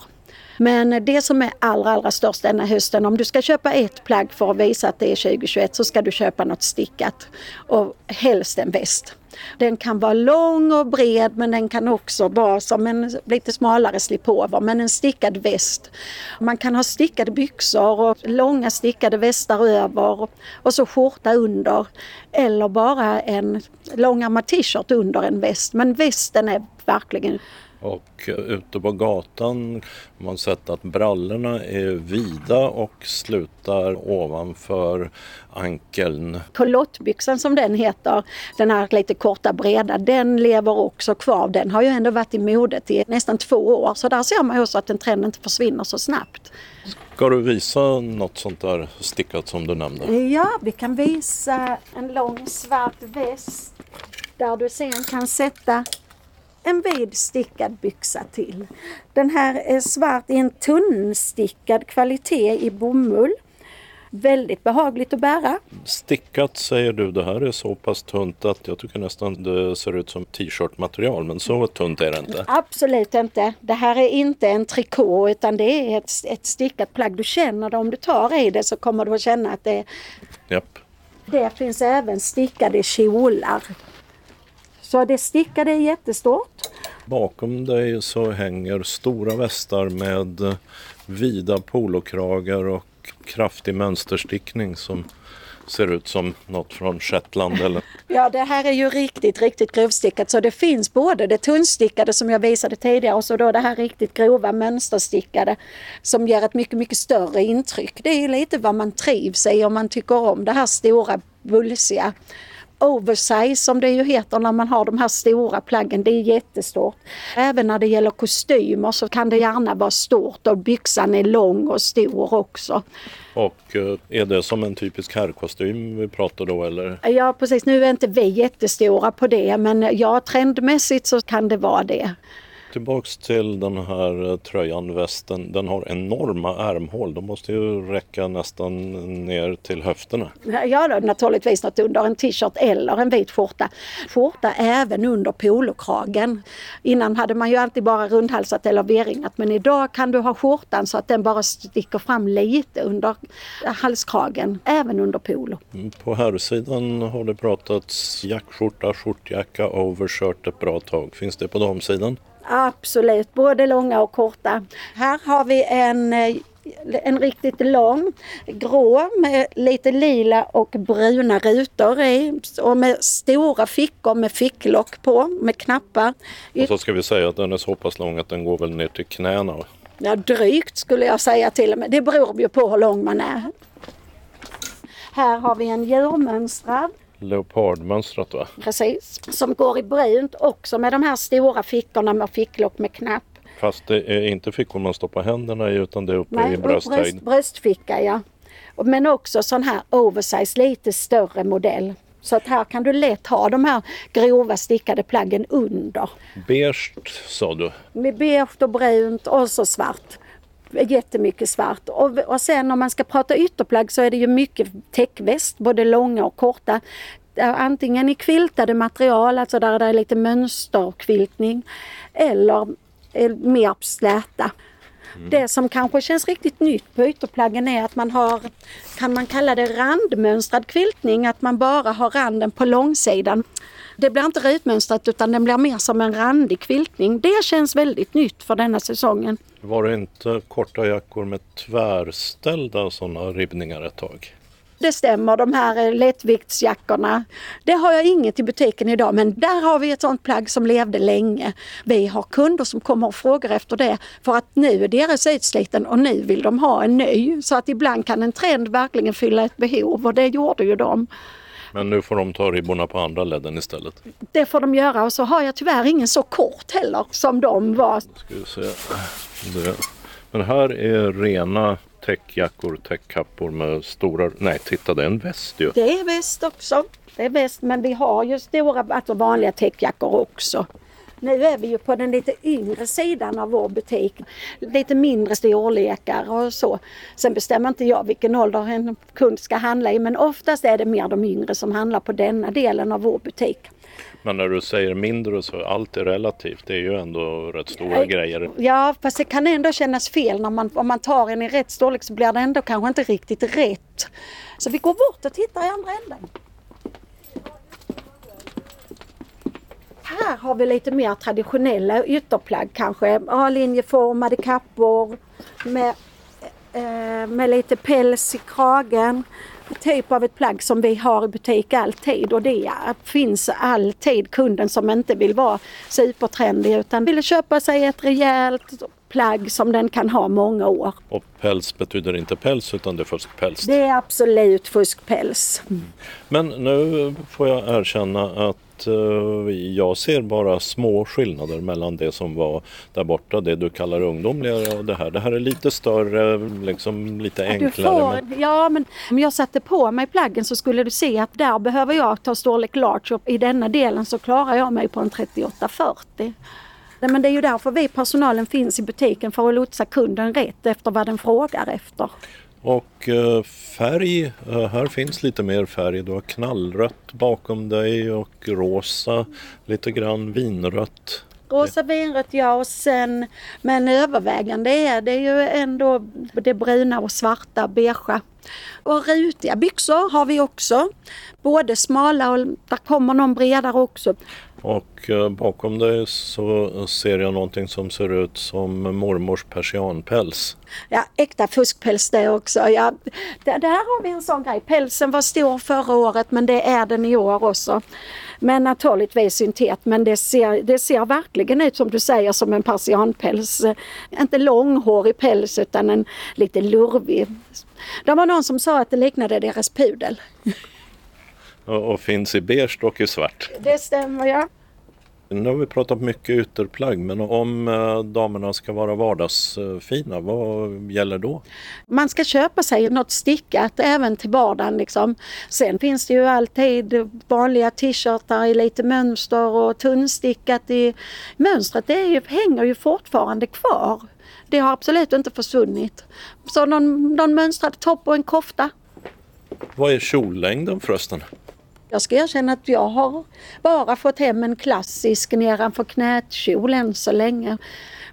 Men det som är allra, allra störst denna hösten, om du ska köpa ett plagg för att visa att det är 2021 så ska du köpa något stickat och helst en väst. Den kan vara lång och bred men den kan också vara som en lite smalare slipover men en stickad väst. Man kan ha stickade byxor och långa stickade västar över och så skjorta under eller bara en långärmad t-shirt under en väst. Men västen är verkligen och ute på gatan har man sett att brallorna är vida och slutar ovanför ankeln. Kolottbyxan som den heter, den här lite korta breda, den lever också kvar. Den har ju ändå varit i modet i nästan två år så där ser man också att den trenden inte försvinner så snabbt. Ska du visa något sånt där stickat som du nämnde? Ja, vi kan visa en lång svart väst där du sen kan sätta en vid stickad byxa till. Den här är svart i en tunnstickad kvalitet i bomull. Väldigt behagligt att bära. Stickat säger du, det här är så pass tunt att jag tycker nästan det ser ut som t-shirt-material men så tunt är det inte. Absolut inte. Det här är inte en trikå utan det är ett, ett stickat plagg. Du känner det om du tar i det så kommer du att känna att det Japp. Det finns även stickade kjolar. Så det stickade är jättestort. Bakom dig så hänger stora västar med eh, vida polokragar och kraftig mönsterstickning som ser ut som något från Shetland eller Ja, det här är ju riktigt, riktigt grovstickat. Så det finns både det tunnstickade som jag visade tidigare och så då det här riktigt grova mönsterstickade som ger ett mycket, mycket större intryck. Det är ju lite vad man trivs i om man tycker om det här stora, bulsiga oversize som det ju heter när man har de här stora plaggen. Det är jättestort. Även när det gäller kostymer så kan det gärna vara stort och byxan är lång och stor också. Och eh, är det som en typisk herrkostym vi pratar då eller? Ja precis, nu är inte vi jättestora på det men ja trendmässigt så kan det vara det. Tillbaks till den här eh, tröjan, västen. Den har enorma ärmhål. De måste ju räcka nästan ner till höfterna. Ja då, naturligtvis något under en t-shirt eller en vit skjorta. Skjorta även under polokragen. Innan hade man ju alltid bara rundhalsat eller V-ringat men idag kan du ha skjortan så att den bara sticker fram lite under halskragen, även under polo. Mm, på herrsidan har det pratats jackskjorta, skjortjacka, overshirt ett bra tag. Finns det på damsidan? Absolut, både långa och korta. Här har vi en eh, en riktigt lång, grå med lite lila och bruna rutor i och med stora fickor med ficklock på med knappar. Och så ska vi säga att den är så pass lång att den går väl ner till knäna? Ja, drygt skulle jag säga till och med. Det beror ju på hur lång man är. Här har vi en djurmönstrad leopardmönstrat va? Precis, som går i brunt också med de här stora fickorna med ficklock med knapp. Fast det är inte fickor man stoppar händerna i utan det är uppe Nej, i brösthöjd? Bröst, bröstficka ja. Men också sån här oversize, lite större modell. Så att här kan du lätt ha de här grova stickade plaggen under. Beige sa du? Med beige och brunt och så svart jättemycket svart. Och, och sen om man ska prata ytterplagg så är det ju mycket täckväst, både långa och korta. Antingen i quiltade material, alltså där det är lite mönsterkviltning, eller mer släta. Mm. Det som kanske känns riktigt nytt på ytterplaggen är att man har, kan man kalla det randmönstrad quiltning, att man bara har randen på långsidan. Det blir inte rutmönstrat utan den blir mer som en randig quiltning. Det känns väldigt nytt för denna säsongen. Var det inte korta jackor med tvärställda sådana ribbningar ett tag? Det stämmer, de här lättviktsjackorna. Det har jag inget i butiken idag men där har vi ett sånt plagg som levde länge. Vi har kunder som kommer och frågar efter det för att nu är deras utsliten och nu vill de ha en ny. Så att ibland kan en trend verkligen fylla ett behov och det gjorde ju de. Men nu får de ta ribborna på andra ledden istället? Det får de göra och så har jag tyvärr ingen så kort heller som de var. Ska vi se. Det. Men här är rena täckjackor, täckkappor med stora... Nej, titta det är en väst ju. Det är väst också. Det är väst men vi har ju stora, alltså vanliga täckjackor också. Nu är vi ju på den lite yngre sidan av vår butik. Lite mindre storlekar och så. Sen bestämmer inte jag vilken ålder en kund ska handla i men oftast är det mer de yngre som handlar på denna delen av vår butik. Men när du säger mindre så allt är relativt. Det är ju ändå rätt stora ja, grejer. Ja, fast det kan ändå kännas fel när man, om man tar en i rätt storlek så blir det ändå kanske inte riktigt rätt. Så vi går bort och tittar i andra änden. Här har vi lite mer traditionella ytterplagg kanske. A-linjeformade kappor med, eh, med lite päls i kragen. Typ av ett plagg som vi har i butik alltid och det finns alltid kunden som inte vill vara supertrendig utan vill köpa sig ett rejält plagg som den kan ha många år. Och päls betyder inte päls utan det är fuskpäls? Det är absolut fuskpäls. Mm. Men nu får jag erkänna att Eh, jag ser bara små skillnader mellan det som var där borta, det du kallar ungdomligare och det här. Det här är lite större, liksom lite enklare. Får. Ja, men om jag satte på mig plaggen så skulle du se att där behöver jag ta storlek large och i denna delen så klarar jag mig på en 38-40. Men det är ju därför vi personalen finns i butiken för att lotsa kunden rätt efter vad den frågar efter. Och eh, färg, eh, här finns lite mer färg. Du har knallrött bakom dig och rosa, lite grann vinrött. Rosa vinrött ja och sen men övervägande är det ju ändå det bruna och svarta beigea. Och rutiga byxor har vi också. Både smala och där kommer någon bredare också. Och eh, bakom dig så ser jag någonting som ser ut som mormors persianpäls. Ja, äkta fuskpäls det också. Ja, där, där har vi en sån grej. Pälsen var stor förra året men det är den i år också. Men naturligtvis syntet men det ser, det ser verkligen ut som du säger som en persianpäls. Inte långhårig päls utan en lite lurvig. Det var någon som sa att det liknade deras pudel. Och, och finns i beige och i svart. Det stämmer ja. Nu har vi pratat mycket ytterplagg men om eh, damerna ska vara vardagsfina, vad gäller då? Man ska köpa sig något stickat även till vardagen. Liksom. Sen finns det ju alltid vanliga t-shirtar i lite mönster och tunnstickat i mönstret. Det ju, hänger ju fortfarande kvar. Det har absolut inte försvunnit. Så någon, någon mönstrad topp och en kofta. Vad är kjollängden förresten? Jag ska erkänna att jag har bara fått hem en klassisk nedanför knät-kjol än så länge.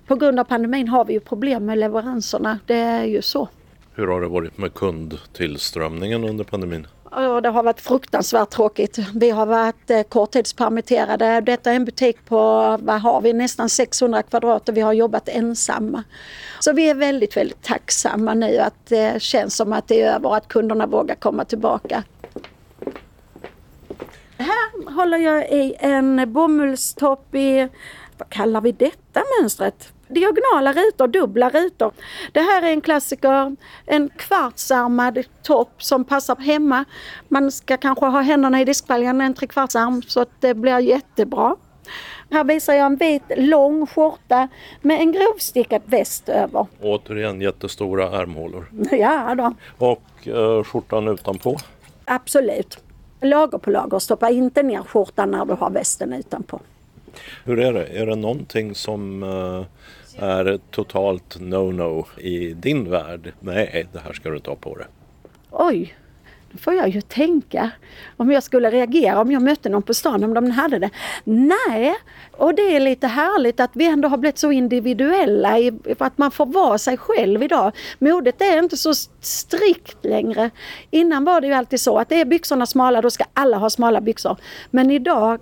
På grund av pandemin har vi ju problem med leveranserna, det är ju så. Hur har det varit med kundtillströmningen under pandemin? Det har varit fruktansvärt tråkigt. Vi har varit eh, korttidspermitterade. Detta är en butik på, vad har vi, nästan 600 kvadrat och vi har jobbat ensamma. Så vi är väldigt, väldigt tacksamma nu att det känns som att det är över och att kunderna vågar komma tillbaka. Här håller jag i en bomullstopp i, vad kallar vi detta mönstret? Diagonala rutor, dubbla rutor. Det här är en klassiker, en kvartsarmad topp som passar hemma. Man ska kanske ha händerna i diskbaljan, en trekvartsarm så att det blir jättebra. Här visar jag en vit lång skjorta med en grovstickad väst över. Återigen jättestora ärmhålor. Ja då. Och eh, skjortan utanpå? Absolut lager på lager. Stoppa inte ner skjortan när du har västen utanpå. Hur är det? Är det någonting som uh, är totalt no-no i din värld? Nej, det här ska du ta på dig. Oj, då får jag ju tänka om jag skulle reagera om jag mötte någon på stan om de hade det. Nej, och det är lite härligt att vi ändå har blivit så individuella i att man får vara sig själv idag. Modet är inte så strikt längre. Innan var det ju alltid så att det är byxorna smala, då ska alla ha smala byxor. Men idag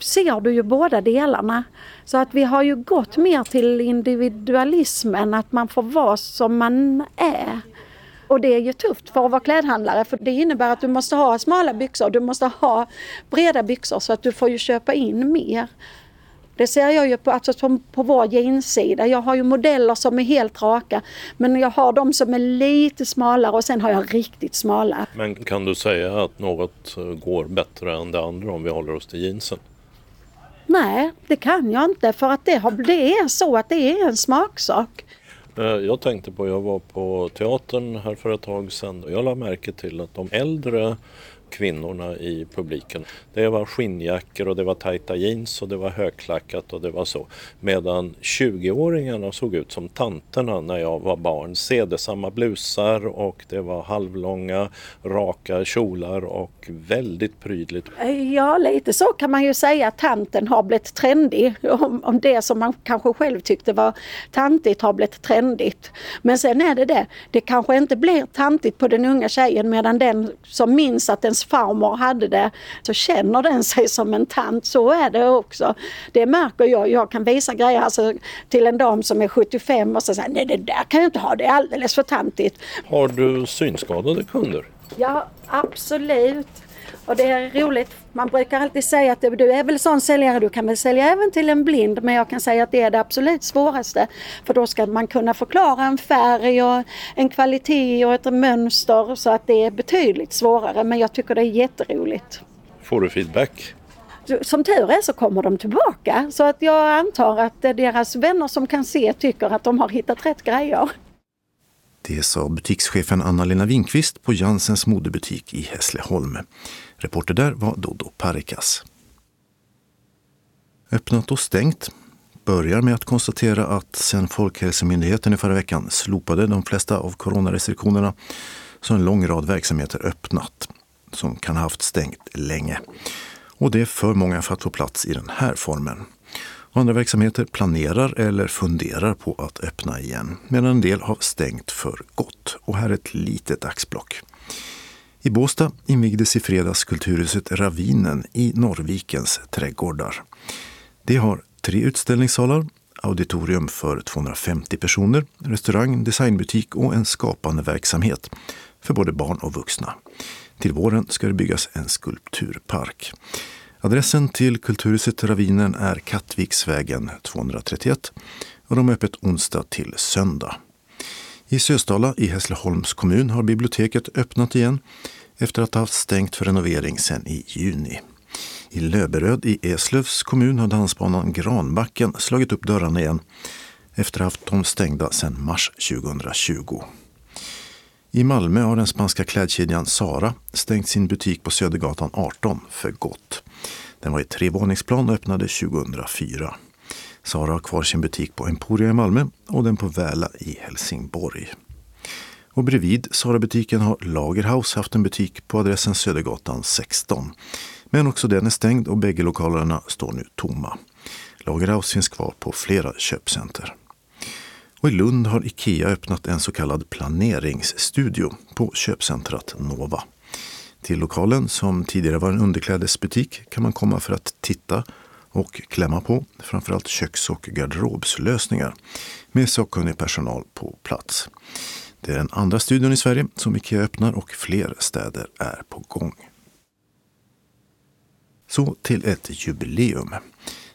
ser du ju båda delarna. Så att vi har ju gått mer till individualismen, att man får vara som man är. Och det är ju tufft för att vara klädhandlare för det innebär att du måste ha smala byxor, du måste ha breda byxor så att du får ju köpa in mer. Det ser jag ju på, alltså på, vår jeanssida. Jag har ju modeller som är helt raka men jag har de som är lite smalare och sen har jag riktigt smala. Men kan du säga att något går bättre än det andra om vi håller oss till jeansen? Nej, det kan jag inte för att det, har, det är så att det är en smaksak. Eh, jag tänkte på, jag var på teatern här för ett tag sedan och jag lade märke till att de äldre kvinnorna i publiken. Det var skinnjackor och det var tajta jeans och det var högklackat och det var så. Medan 20-åringarna såg ut som tanterna när jag var barn. Sedesamma blusar och det var halvlånga raka kjolar och väldigt prydligt. Ja, lite så kan man ju säga att tanten har blivit trendig. Om, om det som man kanske själv tyckte var tantigt har blivit trendigt. Men sen är det det, det kanske inte blir tantigt på den unga tjejen medan den som minns att den ens farmor hade det så känner den sig som en tant. Så är det också. Det märker jag. Jag kan visa grejer alltså, till en dam som är 75 och så säger nej det där kan jag inte ha, det är alldeles för tantigt. Har du synskadade kunder? Ja absolut. Och det är roligt, man brukar alltid säga att du är väl sån säljare, du kan väl sälja även till en blind men jag kan säga att det är det absolut svåraste. För då ska man kunna förklara en färg och en kvalitet och ett mönster så att det är betydligt svårare men jag tycker det är jätteroligt. Får du feedback? Som tur är så kommer de tillbaka så att jag antar att deras vänner som kan se tycker att de har hittat rätt grejer. Det sa butikschefen Anna-Lena Winkvist på Jansens modebutik i Hässleholm. Reporter där var Dodo Parikas. Öppnat och stängt. börjar med att konstatera att sedan Folkhälsomyndigheten i förra veckan slopade de flesta av coronarestriktionerna så har en lång rad verksamheter öppnat som kan ha haft stängt länge. Och det är för många för att få plats i den här formen. Andra verksamheter planerar eller funderar på att öppna igen, medan en del har stängt för gott. Och här är ett litet axplock. I Båstad invigdes i fredags Kulturhuset Ravinen i Norrvikens trädgårdar. Det har tre utställningssalar, auditorium för 250 personer, restaurang, designbutik och en skapande verksamhet för både barn och vuxna. Till våren ska det byggas en skulpturpark. Adressen till Kulturhuset Ravinen är Kattviksvägen 231 och de är öppet onsdag till söndag. I Sösdala i Hässleholms kommun har biblioteket öppnat igen efter att ha haft stängt för renovering sedan i juni. I Löberöd i Eslövs kommun har dansbanan Granbacken slagit upp dörrarna igen efter att ha haft dem stängda sedan mars 2020. I Malmö har den spanska klädkedjan Sara stängt sin butik på Södergatan 18 för gott. Den var i tre våningsplan och öppnade 2004. Sara har kvar sin butik på Emporia i Malmö och den på Väla i Helsingborg. Och bredvid Sara-butiken har Lagerhaus haft en butik på adressen Södergatan 16. Men också den är stängd och bägge lokalerna står nu tomma. Lagerhaus finns kvar på flera köpcenter. Och I Lund har Ikea öppnat en så kallad planeringsstudio på köpcentrat Nova. Till lokalen, som tidigare var en underklädesbutik, kan man komma för att titta och klämma på framförallt köks och garderobslösningar med sakkunnig personal på plats. Det är den andra studion i Sverige som Ikea öppnar och fler städer är på gång. Så till ett jubileum.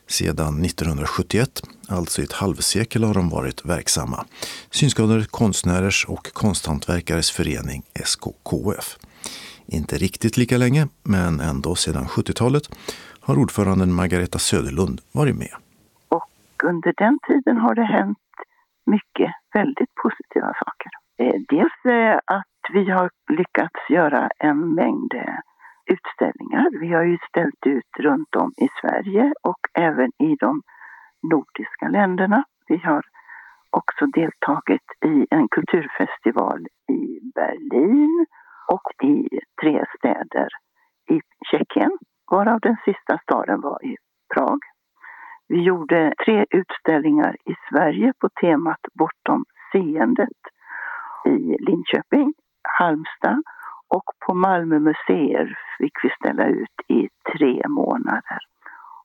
Sedan 1971, alltså i ett halvsekel, har de varit verksamma. Synskadade konstnärers och konsthantverkares förening, SKKF. Inte riktigt lika länge, men ändå sedan 70-talet har ordföranden Margareta Söderlund varit med. Och under den tiden har det hänt mycket väldigt positiva saker. Eh, dels eh, att vi har lyckats göra en mängd eh, utställningar. Vi har ju ställt ut runt om i Sverige och även i de nordiska länderna. Vi har också deltagit i en kulturfestival i Berlin och i tre städer varav den sista staden var i Prag. Vi gjorde tre utställningar i Sverige på temat Bortom seendet i Linköping, Halmstad och på Malmö museer fick vi ställa ut i tre månader.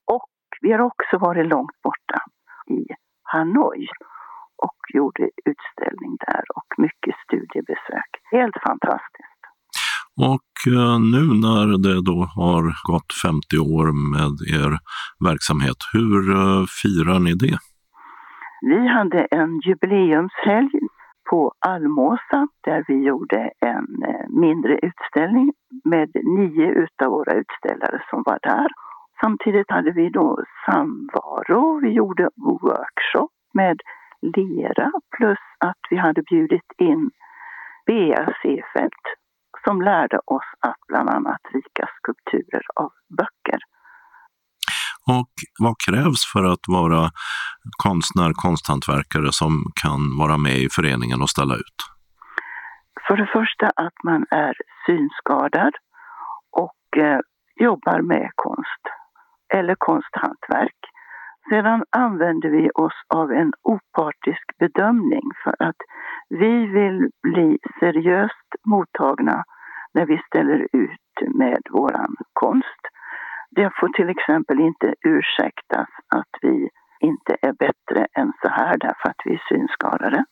Och vi har också varit långt borta i Hanoi och gjorde utställning där och mycket studiebesök. Helt fantastiskt. Och eh, nu när det då har gått 50 år med er verksamhet, hur eh, firar ni det? Vi hade en jubileumshelg på Almåsa där vi gjorde en eh, mindre utställning med nio utav våra utställare som var där. Samtidigt hade vi då samvaro, vi gjorde workshop med lera plus att vi hade bjudit in Bea Sefelt som lärde oss att bland annat rika skulpturer av böcker. Och vad krävs för att vara konstnär, konsthantverkare som kan vara med i föreningen och ställa ut? För det första att man är synskadad och eh, jobbar med konst eller konsthantverk. Sedan använder vi oss av en opartisk bedömning för att vi vill bli seriöst mottagna när vi ställer ut med våran konst. Det får till exempel inte ursäktas att vi inte är bättre än så här därför att vi är synskadade.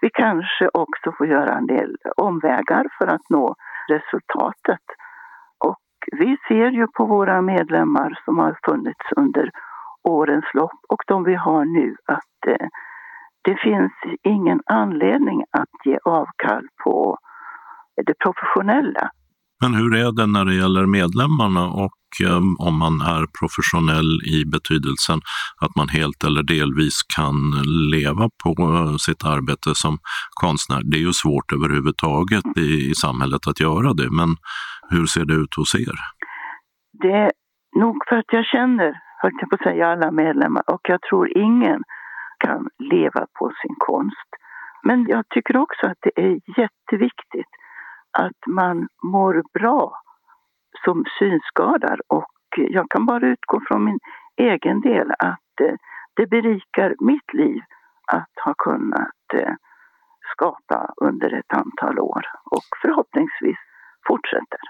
Vi kanske också får göra en del omvägar för att nå resultatet. Och vi ser ju på våra medlemmar som har funnits under årens lopp och de vi har nu att eh, det finns ingen anledning att ge avkall på det professionella. Men hur är det när det gäller medlemmarna och um, om man är professionell i betydelsen att man helt eller delvis kan leva på uh, sitt arbete som konstnär? Det är ju svårt överhuvudtaget i, i samhället att göra det, men hur ser det ut hos er? Det är nog för att jag känner höll jag på att säga, alla medlemmar och jag tror ingen kan leva på sin konst. Men jag tycker också att det är jätteviktigt att man mår bra som synskadad och jag kan bara utgå från min egen del att eh, det berikar mitt liv att ha kunnat eh, skapa under ett antal år och förhoppningsvis fortsätter.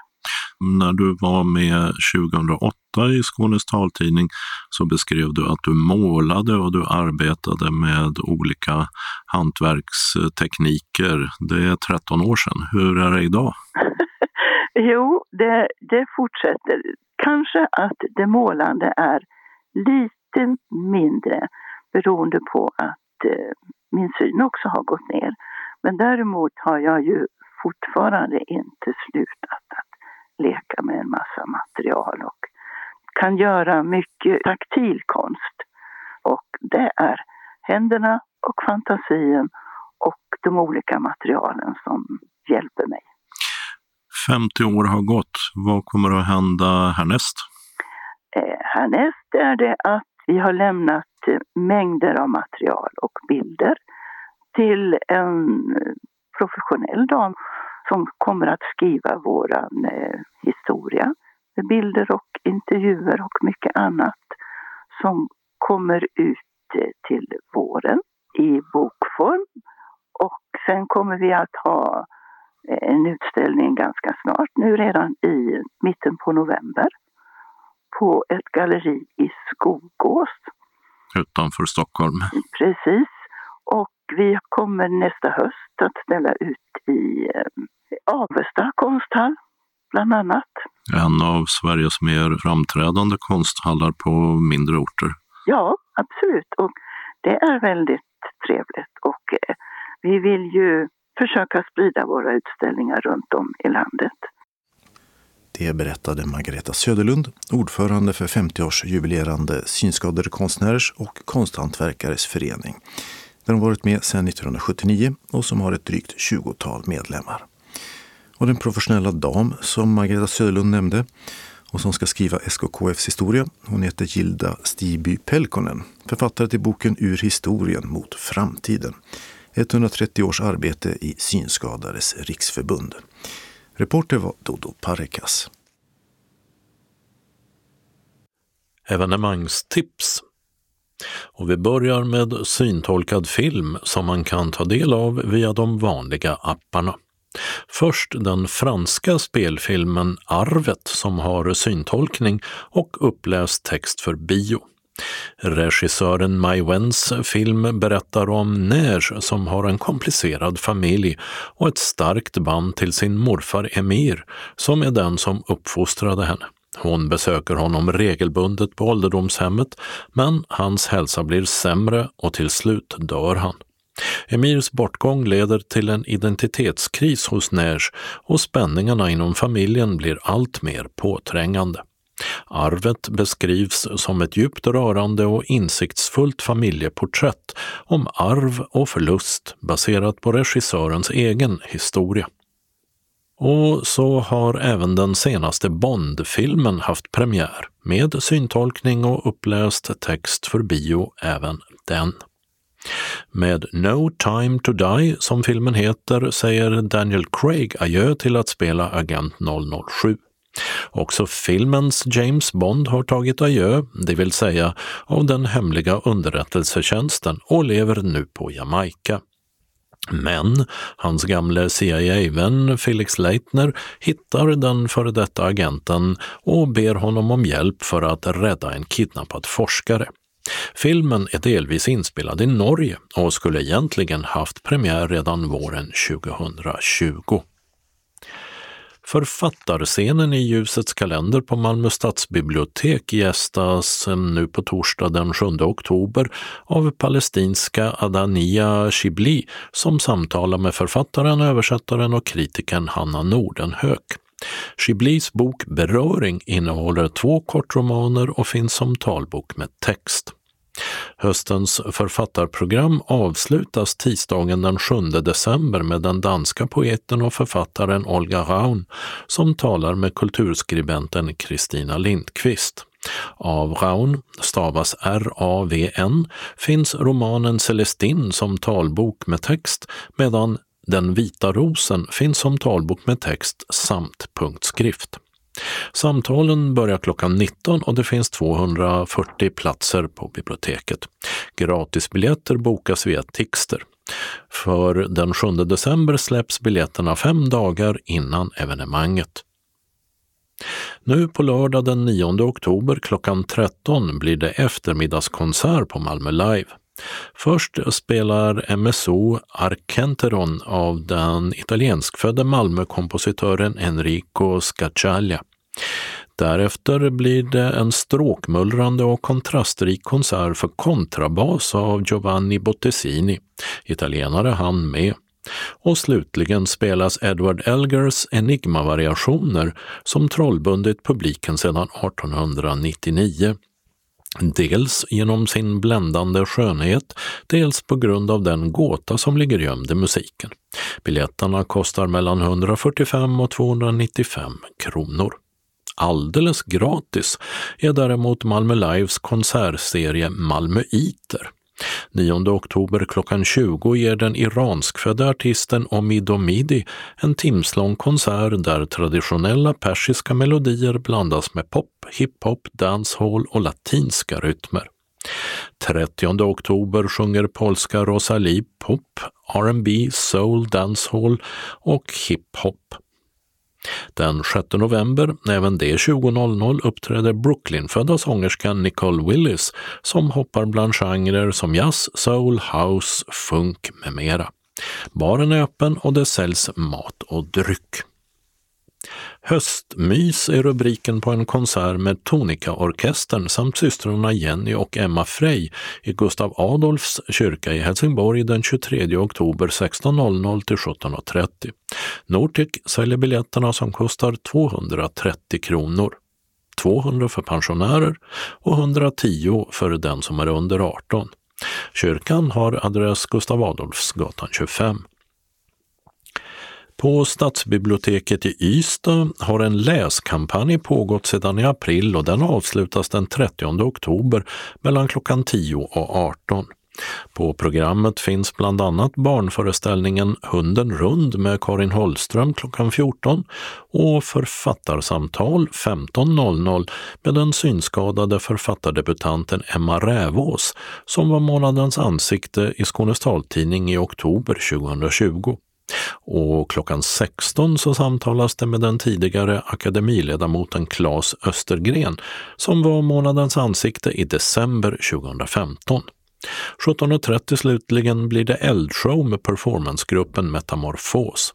När du var med 2008 i Skånes taltidning så beskrev du att du målade och du arbetade med olika hantverkstekniker. Det är 13 år sedan. Hur är det idag? <laughs> jo, det, det fortsätter. Kanske att det målande är lite mindre beroende på att eh, min syn också har gått ner. Men däremot har jag ju fortfarande inte slutat att leka med en massa material och kan göra mycket taktil konst. Och det är händerna och fantasin och de olika materialen som hjälper mig. 50 år har gått. Vad kommer att hända härnäst? Eh, härnäst är det att vi har lämnat mängder av material och bilder till en professionell dam som kommer att skriva våran eh, historia bilder och intervjuer och mycket annat som kommer ut eh, till våren i bokform. Och sen kommer vi att ha eh, en utställning ganska snart, nu redan i mitten på november, på ett galleri i Skogås. Utanför Stockholm. Precis. Och vi kommer nästa höst att ställa ut i Avesta konsthall, bland annat. En av Sveriges mer framträdande konsthallar på mindre orter. Ja, absolut. Och det är väldigt trevligt. Och eh, vi vill ju försöka sprida våra utställningar runt om i landet. Det berättade Margareta Söderlund, ordförande för 50-årsjubilerande Synskadade konstnärers och konsthantverkares förening. Där hon varit med sedan 1979 och som har ett drygt 20-tal medlemmar. Och den professionella dam som Margareta Söderlund nämnde och som ska skriva SKKFs historia. Hon heter Gilda Stiby Pelkonen, författare till boken Ur historien mot framtiden. 130 års arbete i Synskadades riksförbund. Reporter var Dodo Parekas. Evenemangstips och vi börjar med syntolkad film som man kan ta del av via de vanliga apparna. Först den franska spelfilmen Arvet som har syntolkning och uppläst text för bio. Regissören Mai Wens film berättar om Neige som har en komplicerad familj och ett starkt band till sin morfar Emir som är den som uppfostrade henne. Hon besöker honom regelbundet på ålderdomshemmet men hans hälsa blir sämre och till slut dör han. Emirs bortgång leder till en identitetskris hos Neige och spänningarna inom familjen blir allt mer påträngande. Arvet beskrivs som ett djupt rörande och insiktsfullt familjeporträtt om arv och förlust baserat på regissörens egen historia. Och så har även den senaste Bond-filmen haft premiär med syntolkning och uppläst text för bio även den. Med No time to die, som filmen heter, säger Daniel Craig adjö till att spela Agent 007. Också filmens James Bond har tagit adjö, det vill säga av den hemliga underrättelsetjänsten och lever nu på Jamaica. Men hans gamle CIA-vän Felix Leitner hittar den före detta agenten och ber honom om hjälp för att rädda en kidnappad forskare. Filmen är delvis inspelad i Norge och skulle egentligen haft premiär redan våren 2020. Författarscenen i Ljusets kalender på Malmö stadsbibliotek gästas nu på torsdag den 7 oktober av palestinska Adania Shibli som samtalar med författaren, översättaren och kritikern Hanna Nordenhök. Shiblis bok Beröring innehåller två kortromaner och finns som talbok med text. Höstens författarprogram avslutas tisdagen den 7 december med den danska poeten och författaren Olga Raun som talar med kulturskribenten Kristina Lindqvist. Av Raun, stavas R-A-V-N, finns romanen Celestine som talbok med text medan Den vita rosen finns som talbok med text samt punktskrift. Samtalen börjar klockan 19 och det finns 240 platser på biblioteket. Gratisbiljetter bokas via Tixter. För den 7 december släpps biljetterna fem dagar innan evenemanget. Nu på lördag den 9 oktober klockan 13 blir det eftermiddagskonsert på Malmö Live. Först spelar MSO Arkenteron av den italienskfödde Malmökompositören Enrico Scacciaglia. Därefter blir det en stråkmullrande och kontrastrik konsert för kontrabas av Giovanni Bottesini, italienare han med. Och slutligen spelas Edward Elgers Enigma-variationer som trollbundit publiken sedan 1899. Dels genom sin bländande skönhet, dels på grund av den gåta som ligger gömd i musiken. Biljetterna kostar mellan 145 och 295 kronor. Alldeles gratis är däremot Malmö Lives konsertserie Malmöiter 9 oktober klockan 20 ger den iranskfödda artisten Omid Omidi en timslång konsert där traditionella persiska melodier blandas med pop, hiphop, dancehall och latinska rytmer. 30 oktober sjunger polska Rosalie pop, R&B, soul, dancehall och hiphop. Den 6 november, även det 20.00, uppträder Brooklynfödda sångerskan Nicole Willis som hoppar bland genrer som jazz, soul, house, funk med mera. Baren är öppen och det säljs mat och dryck. Höstmys är rubriken på en konsert med Tonika-orkestern samt systrarna Jenny och Emma Frey i Gustav Adolfs kyrka i Helsingborg den 23 oktober 16.00 till 17.30. Nortic säljer biljetterna som kostar 230 kronor. 200 för pensionärer och 110 för den som är under 18. Kyrkan har adress Gustav Adolfsgatan 25. På stadsbiblioteket i Ystad har en läskampanj pågått sedan i april och den avslutas den 30 oktober mellan klockan 10 och 18. På programmet finns bland annat barnföreställningen Hunden rund med Karin Holström klockan 14 och författarsamtal 15.00 med den synskadade författardebutanten Emma Rävås som var månadens ansikte i Skånes taltidning i oktober 2020. Och klockan 16 så samtalas det med den tidigare akademiledamoten Claes Östergren som var månadens ansikte i december 2015. 17.30 slutligen blir det eldshow med performancegruppen Metamorfos.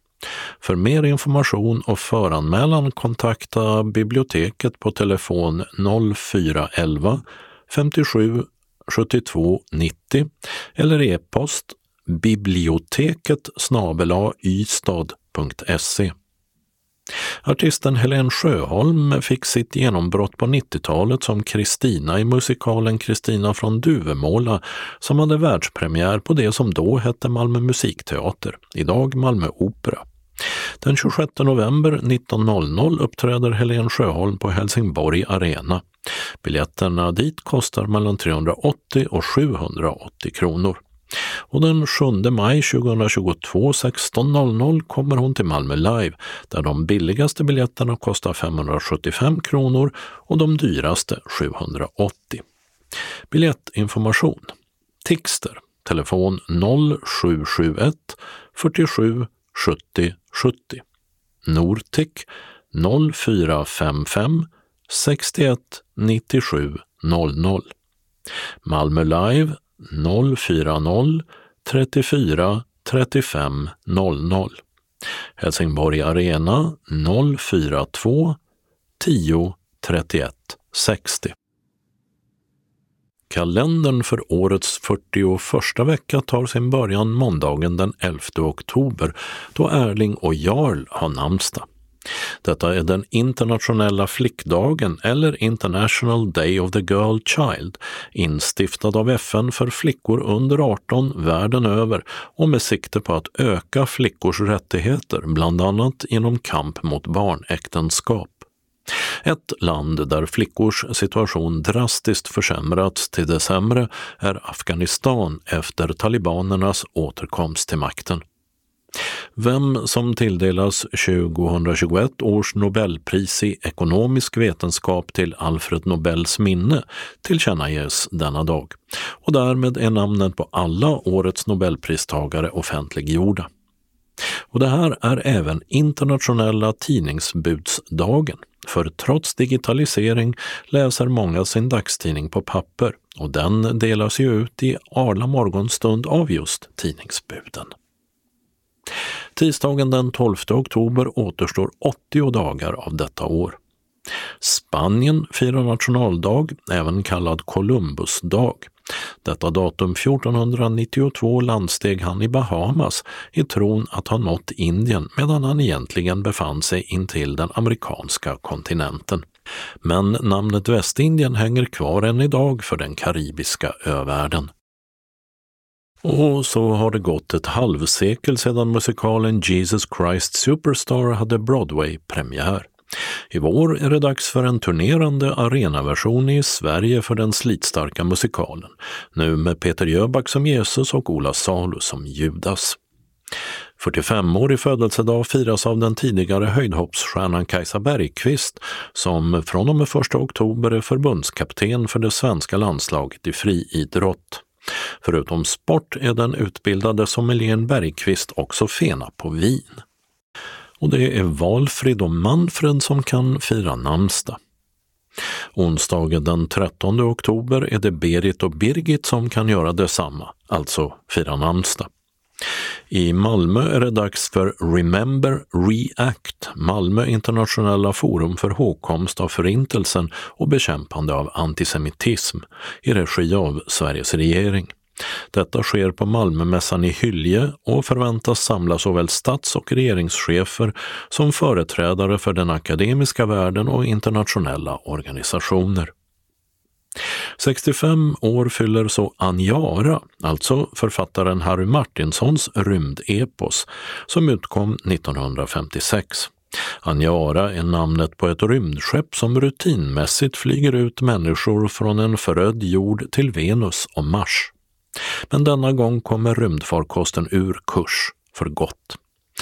För mer information och föranmälan kontakta biblioteket på telefon 0411 57 72 90 eller e-post biblioteket ystad.se. Artisten Helen Sjöholm fick sitt genombrott på 90-talet som Kristina i musikalen Kristina från Duvemåla som hade världspremiär på det som då hette Malmö musikteater, idag Malmö Opera. Den 26 november 19.00 uppträder Helen Sjöholm på Helsingborg Arena. Biljetterna dit kostar mellan 380 och 780 kronor. Och den 7 maj 2022 16.00 kommer hon till Malmö Live där de billigaste biljetterna kostar 575 kronor och de dyraste 780. Biljettinformation. Tixter. Telefon 0771 47 70 70 Nortic 0455 61 97 00 Malmö Live 040 34 35 00. Helsingborg Arena 042 10 31 60. Kalendern för årets 41 vecka tar sin början måndagen den 11 oktober då Erling och Jarl har namnsdag. Detta är den internationella flickdagen eller International Day of the Girl Child, instiftad av FN för flickor under 18 världen över och med sikte på att öka flickors rättigheter, bland annat genom kamp mot barnäktenskap. Ett land där flickors situation drastiskt försämrats till det sämre är Afghanistan efter talibanernas återkomst till makten. Vem som tilldelas 2021 års Nobelpris i ekonomisk vetenskap till Alfred Nobels minne tillkännages denna dag och därmed är namnen på alla årets Nobelpristagare offentliggjorda. Och det här är även internationella tidningsbudsdagen. För trots digitalisering läser många sin dagstidning på papper och den delas ju ut i arla morgonstund av just tidningsbuden. Tisdagen den 12 oktober återstår 80 dagar av detta år. Spanien firar nationaldag, även kallad Columbusdag. Detta datum 1492 landsteg han i Bahamas i tron att ha nått Indien medan han egentligen befann sig intill den amerikanska kontinenten. Men namnet Västindien hänger kvar än idag för den karibiska övärlden. Och så har det gått ett halvsekel sedan musikalen Jesus Christ Superstar hade Broadway-premiär. I vår är det dags för en turnerande arenaversion i Sverige för den slitstarka musikalen, nu med Peter Jöback som Jesus och Ola Salo som Judas. 45-årig födelsedag firas av den tidigare höjdhoppsstjärnan Kajsa Bergqvist som från och med 1 oktober är förbundskapten för det svenska landslaget i friidrott. Förutom sport är den utbildade sommelieren Bergqvist också fena på vin. Och det är Valfrid och Manfred som kan fira namnsdag. Onsdagen den 13 oktober är det Berit och Birgit som kan göra detsamma, alltså fira namnsdag. I Malmö är det dags för Remember React, Malmö internationella forum för hågkomst av Förintelsen och bekämpande av antisemitism i regi av Sveriges regering. Detta sker på Malmömässan i Hylje och förväntas samla såväl stats och regeringschefer som företrädare för den akademiska världen och internationella organisationer. 65 år fyller så Anjara, alltså författaren Harry Martinsons rymdepos, som utkom 1956. Anjara är namnet på ett rymdskepp som rutinmässigt flyger ut människor från en förödd jord till Venus och Mars. Men denna gång kommer rymdfarkosten ur kurs för gott.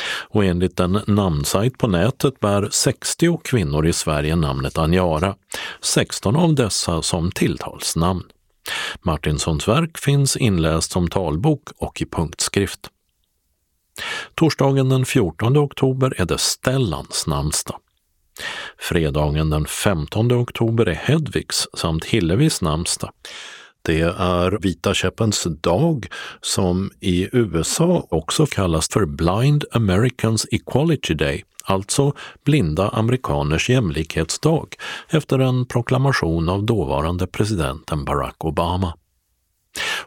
Och enligt en namnsajt på nätet bär 60 kvinnor i Sverige namnet Anjara, 16 av dessa som tilltalsnamn. Martinsons verk finns inläst som talbok och i punktskrift. Torsdagen den 14 oktober är det Stellans namnsdag. Fredagen den 15 oktober är Hedvigs samt Hillevis namnsdag. Det är vita käppens dag som i USA också kallas för Blind Americans Equality Day, alltså blinda amerikaners jämlikhetsdag, efter en proklamation av dåvarande presidenten Barack Obama.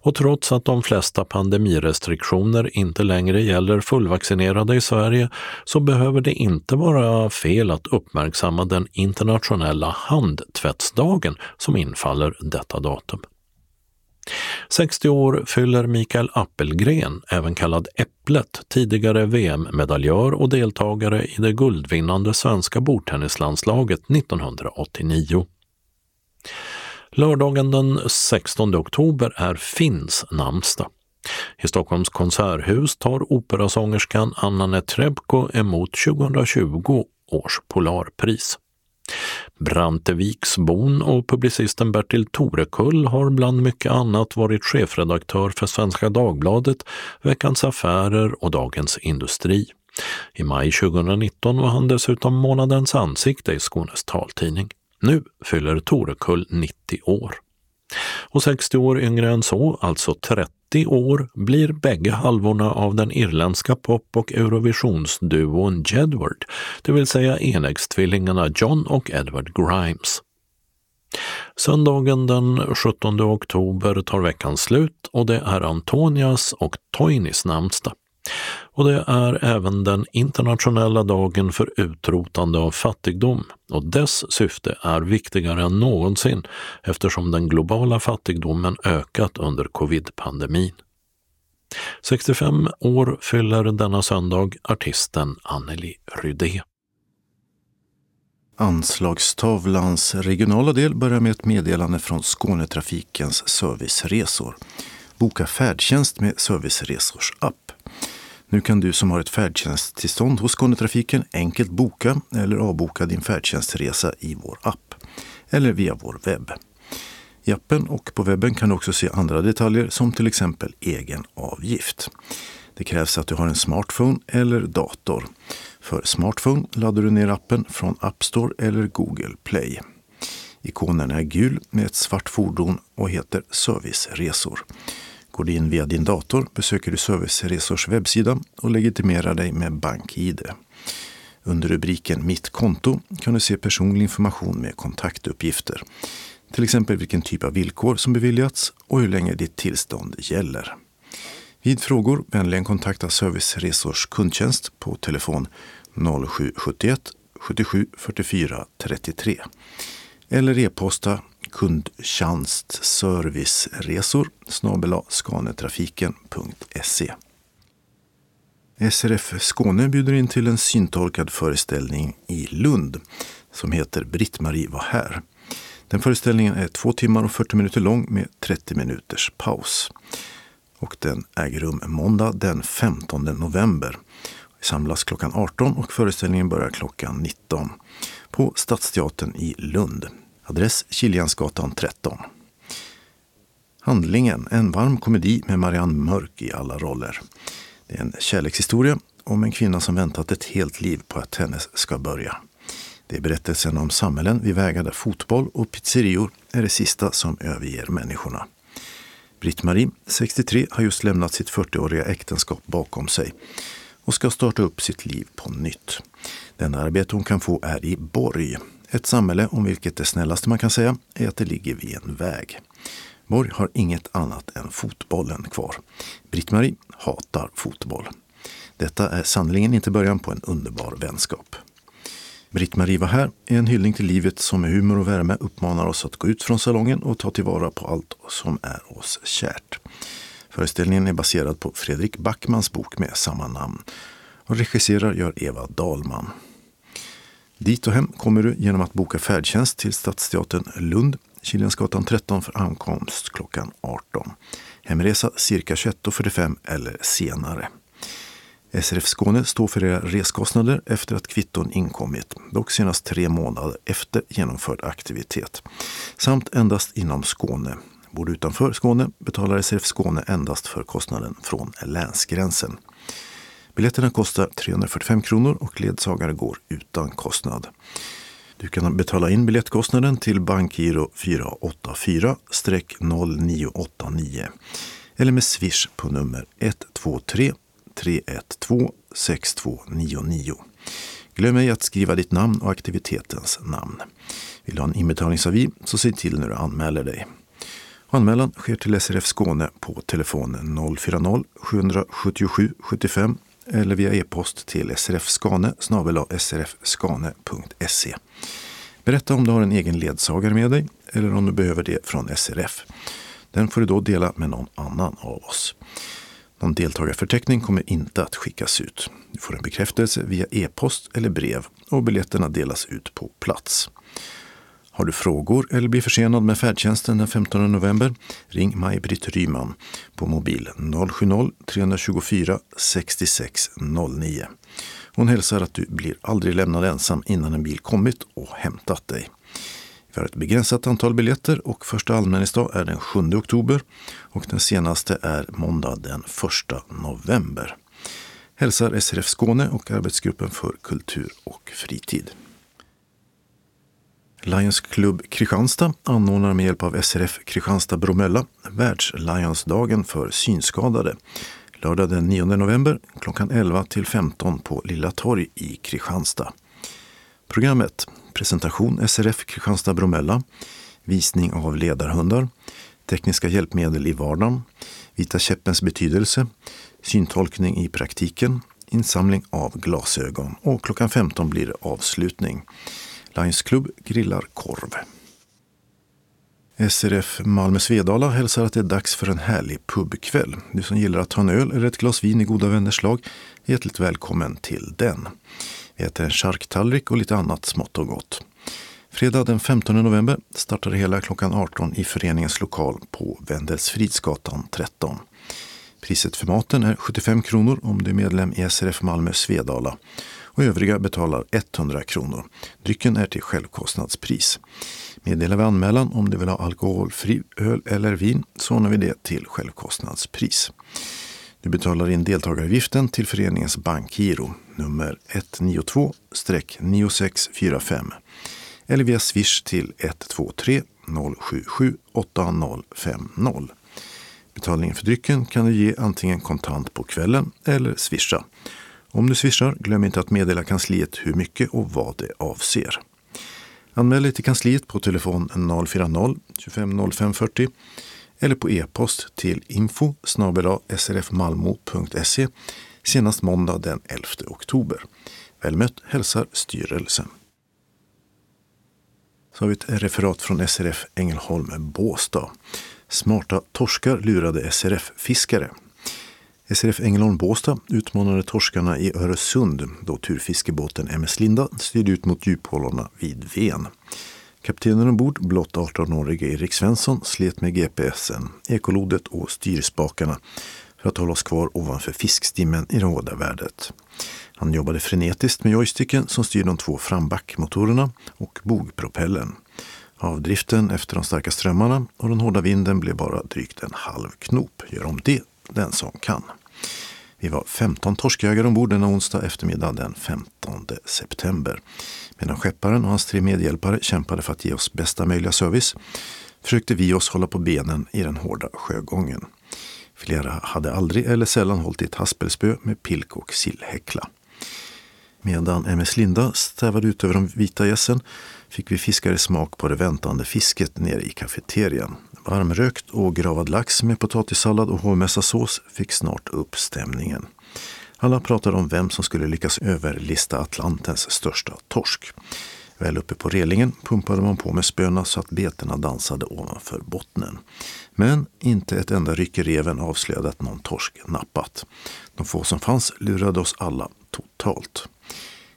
Och trots att de flesta pandemirestriktioner inte längre gäller fullvaccinerade i Sverige så behöver det inte vara fel att uppmärksamma den internationella handtvättsdagen som infaller detta datum. 60 år fyller Mikael Appelgren, även kallad Äpplet, tidigare VM-medaljör och deltagare i det guldvinnande svenska bordtennislandslaget 1989. Lördagen den 16 oktober är Finns namnsdag. I Stockholms konserthus tar operasångerskan Anna Netrebko emot 2020 års Polarpris. Branteviksbon och publicisten Bertil Torekull har bland mycket annat varit chefredaktör för Svenska Dagbladet, Veckans Affärer och Dagens Industri. I maj 2019 var han dessutom månadens ansikte i Skånes taltidning. Nu fyller Torekull 90 år. Och 60 år yngre än så, alltså 30 år blir bägge halvorna av den irländska pop och eurovisionsduon Jedward, det vill säga enäggstvillingarna John och Edward Grimes. Söndagen den 17 oktober tar veckan slut och det är Antonias och Toinis namnsdag. Och det är även den internationella dagen för utrotande av fattigdom och dess syfte är viktigare än någonsin eftersom den globala fattigdomen ökat under covid-pandemin. 65 år fyller denna söndag artisten Anneli Rydé. Anslagstavlans regionala del börjar med ett meddelande från Skånetrafikens serviceresor. Boka färdtjänst med Serviceresors app. Nu kan du som har ett färdtjänsttillstånd hos Skånetrafiken enkelt boka eller avboka din färdtjänstresa i vår app eller via vår webb. I appen och på webben kan du också se andra detaljer som till exempel egen avgift. Det krävs att du har en smartphone eller dator. För smartphone laddar du ner appen från App Store eller Google Play. Ikonen är gul med ett svart fordon och heter Serviceresor. Går du in via din dator besöker du Serviceresors webbsida och legitimerar dig med BankID. Under rubriken Mitt konto kan du se personlig information med kontaktuppgifter. Till exempel vilken typ av villkor som beviljats och hur länge ditt tillstånd gäller. Vid frågor vänligen kontakta Serviceresors kundtjänst på telefon 0771 77 44 33 eller e-posta kundtjänstserviceresor snabel skanetrafiken.se. SRF Skåne bjuder in till en syntolkad föreställning i Lund som heter Britt-Marie var här. Den föreställningen är två timmar och 40 minuter lång med 30 minuters paus. Och den äger rum måndag den 15 november. Vi samlas klockan 18 och föreställningen börjar klockan 19 på Stadsteatern i Lund. Adress Kiljansgatan 13. Handlingen, en varm komedi med Marianne Mörk i alla roller. Det är en kärlekshistoria om en kvinna som väntat ett helt liv på att hennes ska börja. Det är berättelsen om samhällen vid vägar där fotboll och pizzerior är det sista som överger människorna. Britt-Marie, 63, har just lämnat sitt 40-åriga äktenskap bakom sig och ska starta upp sitt liv på nytt. Den arbete hon kan få är i Borg, ett samhälle om vilket det snällaste man kan säga är att det ligger vid en väg. Borg har inget annat än fotbollen kvar. Britt-Marie hatar fotboll. Detta är sannerligen inte början på en underbar vänskap. Britt-Marie var här är en hyllning till livet som med humor och värme uppmanar oss att gå ut från salongen och ta tillvara på allt som är oss kärt. Föreställningen är baserad på Fredrik Backmans bok med samma namn och regisserar gör Eva Dahlman. Dit och hem kommer du genom att boka färdtjänst till Stadsteatern Lund, Kiljansgatan 13 för ankomst klockan 18. Hemresa cirka 21.45 eller senare. SRF Skåne står för era reskostnader efter att kvitton inkommit, dock senast tre månader efter genomförd aktivitet. Samt endast inom Skåne. Bor du utanför Skåne betalar SRF Skåne endast för kostnaden från länsgränsen. Biljetterna kostar 345 kronor och ledsagare går utan kostnad. Du kan betala in biljettkostnaden till bankgiro 484-0989 eller med swish på nummer 123 312 6299. Glöm ej att skriva ditt namn och aktivitetens namn. Vill du ha en inbetalningsavi så se till när du anmäler dig. Anmälan sker till SRF Skåne på telefon 040-777 75 eller via e-post till srfskane srfskane.se. Berätta om du har en egen ledsagare med dig eller om du behöver det från SRF. Den får du då dela med någon annan av oss. Någon deltagarförteckning kommer inte att skickas ut. Du får en bekräftelse via e-post eller brev och biljetterna delas ut på plats. Har du frågor eller blir försenad med färdtjänsten den 15 november? Ring Maj-Britt Ryman på mobil 070-324 66 09. Hon hälsar att du blir aldrig lämnad ensam innan en bil kommit och hämtat dig. Vi har ett begränsat antal biljetter och första allmänningsdag är den 7 oktober och den senaste är måndag den 1 november. Hälsar SRF Skåne och Arbetsgruppen för kultur och fritid. Lions Club Kristianstad anordnar med hjälp av SRF Kristianstad Bromölla Världslionsdagen för synskadade. Lördag den 9 november klockan 11 till 15 på Lilla Torg i Kristianstad. Programmet Presentation SRF Kristianstad Bromölla. Visning av ledarhundar. Tekniska hjälpmedel i vardagen. Vita käppens betydelse. Syntolkning i praktiken. Insamling av glasögon. Och klockan 15 blir det avslutning. Lions Club grillar korv. SRF Malmö Svedala hälsar att det är dags för en härlig pubkväll. Du som gillar att ta en öl eller ett glas vin i goda vänners lag är hjärtligt välkommen till den. Vi äter en charktallrik och lite annat smått och gott. Fredag den 15 november startar det hela klockan 18 i föreningens lokal på Vendelsfridsgatan 13. Priset för maten är 75 kronor om du är medlem i SRF Malmö Svedala och övriga betalar 100 kronor. Drycken är till självkostnadspris. Meddelar vi anmälan om du vill ha alkoholfri öl eller vin så ordnar vi det till självkostnadspris. Du betalar in deltagaravgiften till föreningens bankgiro nummer 192-9645 eller via swish till 123 077 8050. Betalningen för drycken kan du ge antingen kontant på kvällen eller swisha. Om du swishar, glöm inte att meddela kansliet hur mycket och vad det avser. Anmäl dig till kansliet på telefon 040 25 05 40 eller på e-post till info srfmalmo.se senast måndag den 11 oktober. Väl mött hälsar styrelsen. Så har vi ett referat från SRF Ängelholm Båstad. Smarta torskar lurade SRF-fiskare. SRF Ängelholm Båstad utmanade torskarna i Öresund då turfiskebåten MS Linda styrde ut mot djuphålorna vid Ven. Kaptenen ombord, blott 18-årige Erik Svensson, slet med GPSen, ekolodet och styrspakarna för att hålla oss kvar ovanför fiskstimmen i det hårda värdet. Han jobbade frenetiskt med joysticken som styr de två frambackmotorerna och bogpropellen. Avdriften efter de starka strömmarna och den hårda vinden blev bara drygt en halv knop. Gör om det, den som kan. Vi var 15 torskjägare ombord denna onsdag eftermiddag den 15 september. Medan skepparen och hans tre medhjälpare kämpade för att ge oss bästa möjliga service försökte vi oss hålla på benen i den hårda sjögången. Flera hade aldrig eller sällan hållit i ett haspelspö med pilk och sillhäckla. Medan MS Linda stävade ut över de vita gässen fick vi fiskare smak på det väntande fisket nere i kafeterian. Varmrökt och gravad lax med potatissallad och hovmässarsås fick snart upp stämningen. Alla pratade om vem som skulle lyckas överlista Atlantens största torsk. Väl uppe på relingen pumpade man på med spöna så att betena dansade ovanför bottnen. Men inte ett enda ryck i reven avslöjade att någon torsk nappat. De få som fanns lurade oss alla totalt.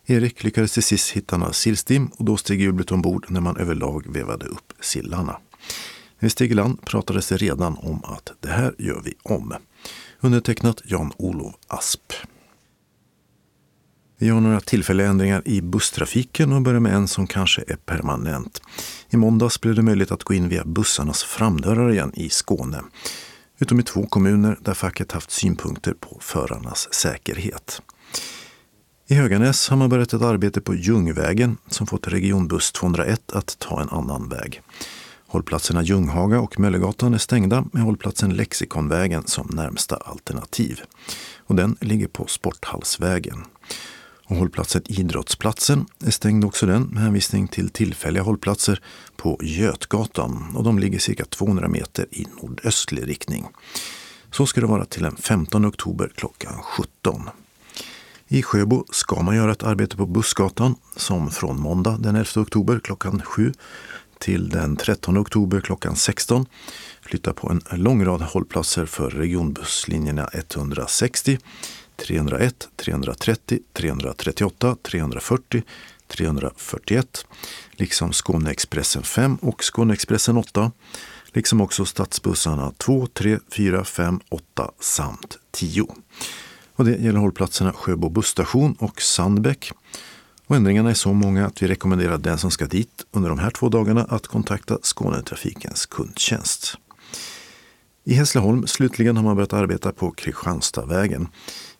Erik lyckades till sist hitta några sillstim och då steg jublet ombord när man överlag vevade upp sillarna. När vi i land pratades det redan om att det här gör vi om. Undertecknat Jan-Olov Asp. Vi gör några tillfälliga ändringar i busstrafiken och börjar med en som kanske är permanent. I måndags blev det möjligt att gå in via bussarnas framdörrar igen i Skåne. Utom i två kommuner där facket haft synpunkter på förarnas säkerhet. I Höganäs har man börjat ett arbete på Ljungvägen som fått regionbuss 201 att ta en annan väg. Hållplatserna Ljunghaga och Möllegatan är stängda med hållplatsen Lexikonvägen som närmsta alternativ. Och den ligger på Sporthallsvägen. Och hållplatsen Idrottsplatsen är stängd också den med hänvisning till tillfälliga hållplatser på Götgatan och de ligger cirka 200 meter i nordöstlig riktning. Så ska det vara till den 15 oktober klockan 17. I Sjöbo ska man göra ett arbete på Bussgatan som från måndag den 11 oktober klockan 7 till den 13 oktober klockan 16 flyttar på en lång rad hållplatser för regionbusslinjerna 160, 301, 330, 338, 340, 341 liksom Skåneexpressen 5 och Skåneexpressen 8 liksom också stadsbussarna 2, 3, 4, 5, 8 samt 10. Och det gäller hållplatserna Sjöbo busstation och Sandbäck. Och ändringarna är så många att vi rekommenderar den som ska dit under de här två dagarna att kontakta Skånetrafikens kundtjänst. I Hässleholm slutligen har man börjat arbeta på Kristianstadvägen,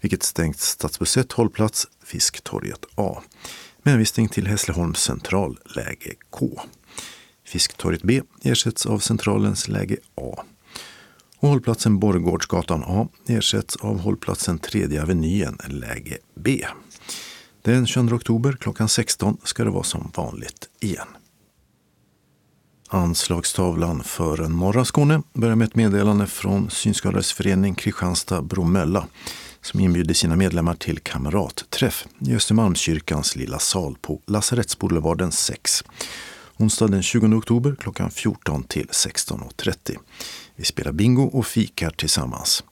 vilket stängt stadsbuss 1 hållplats Fisktorget A med hänvisning till Hässleholms central läge K. Fisktorget B ersätts av centralens läge A. Och hållplatsen Borgårdsgatan A ersätts av hållplatsen Tredje Avenyen, läge B. Den 22 oktober klockan 16 ska det vara som vanligt igen. Anslagstavlan för norra Skåne börjar med ett meddelande från Synskadades förening Kristianstad-Bromölla som inbjuder sina medlemmar till kamratträff i Östermalmskyrkans lilla sal på Lasarettsboulevarden 6. Onsdag den 20 oktober klockan 14 till 16.30. Vi spelar bingo och fikar tillsammans.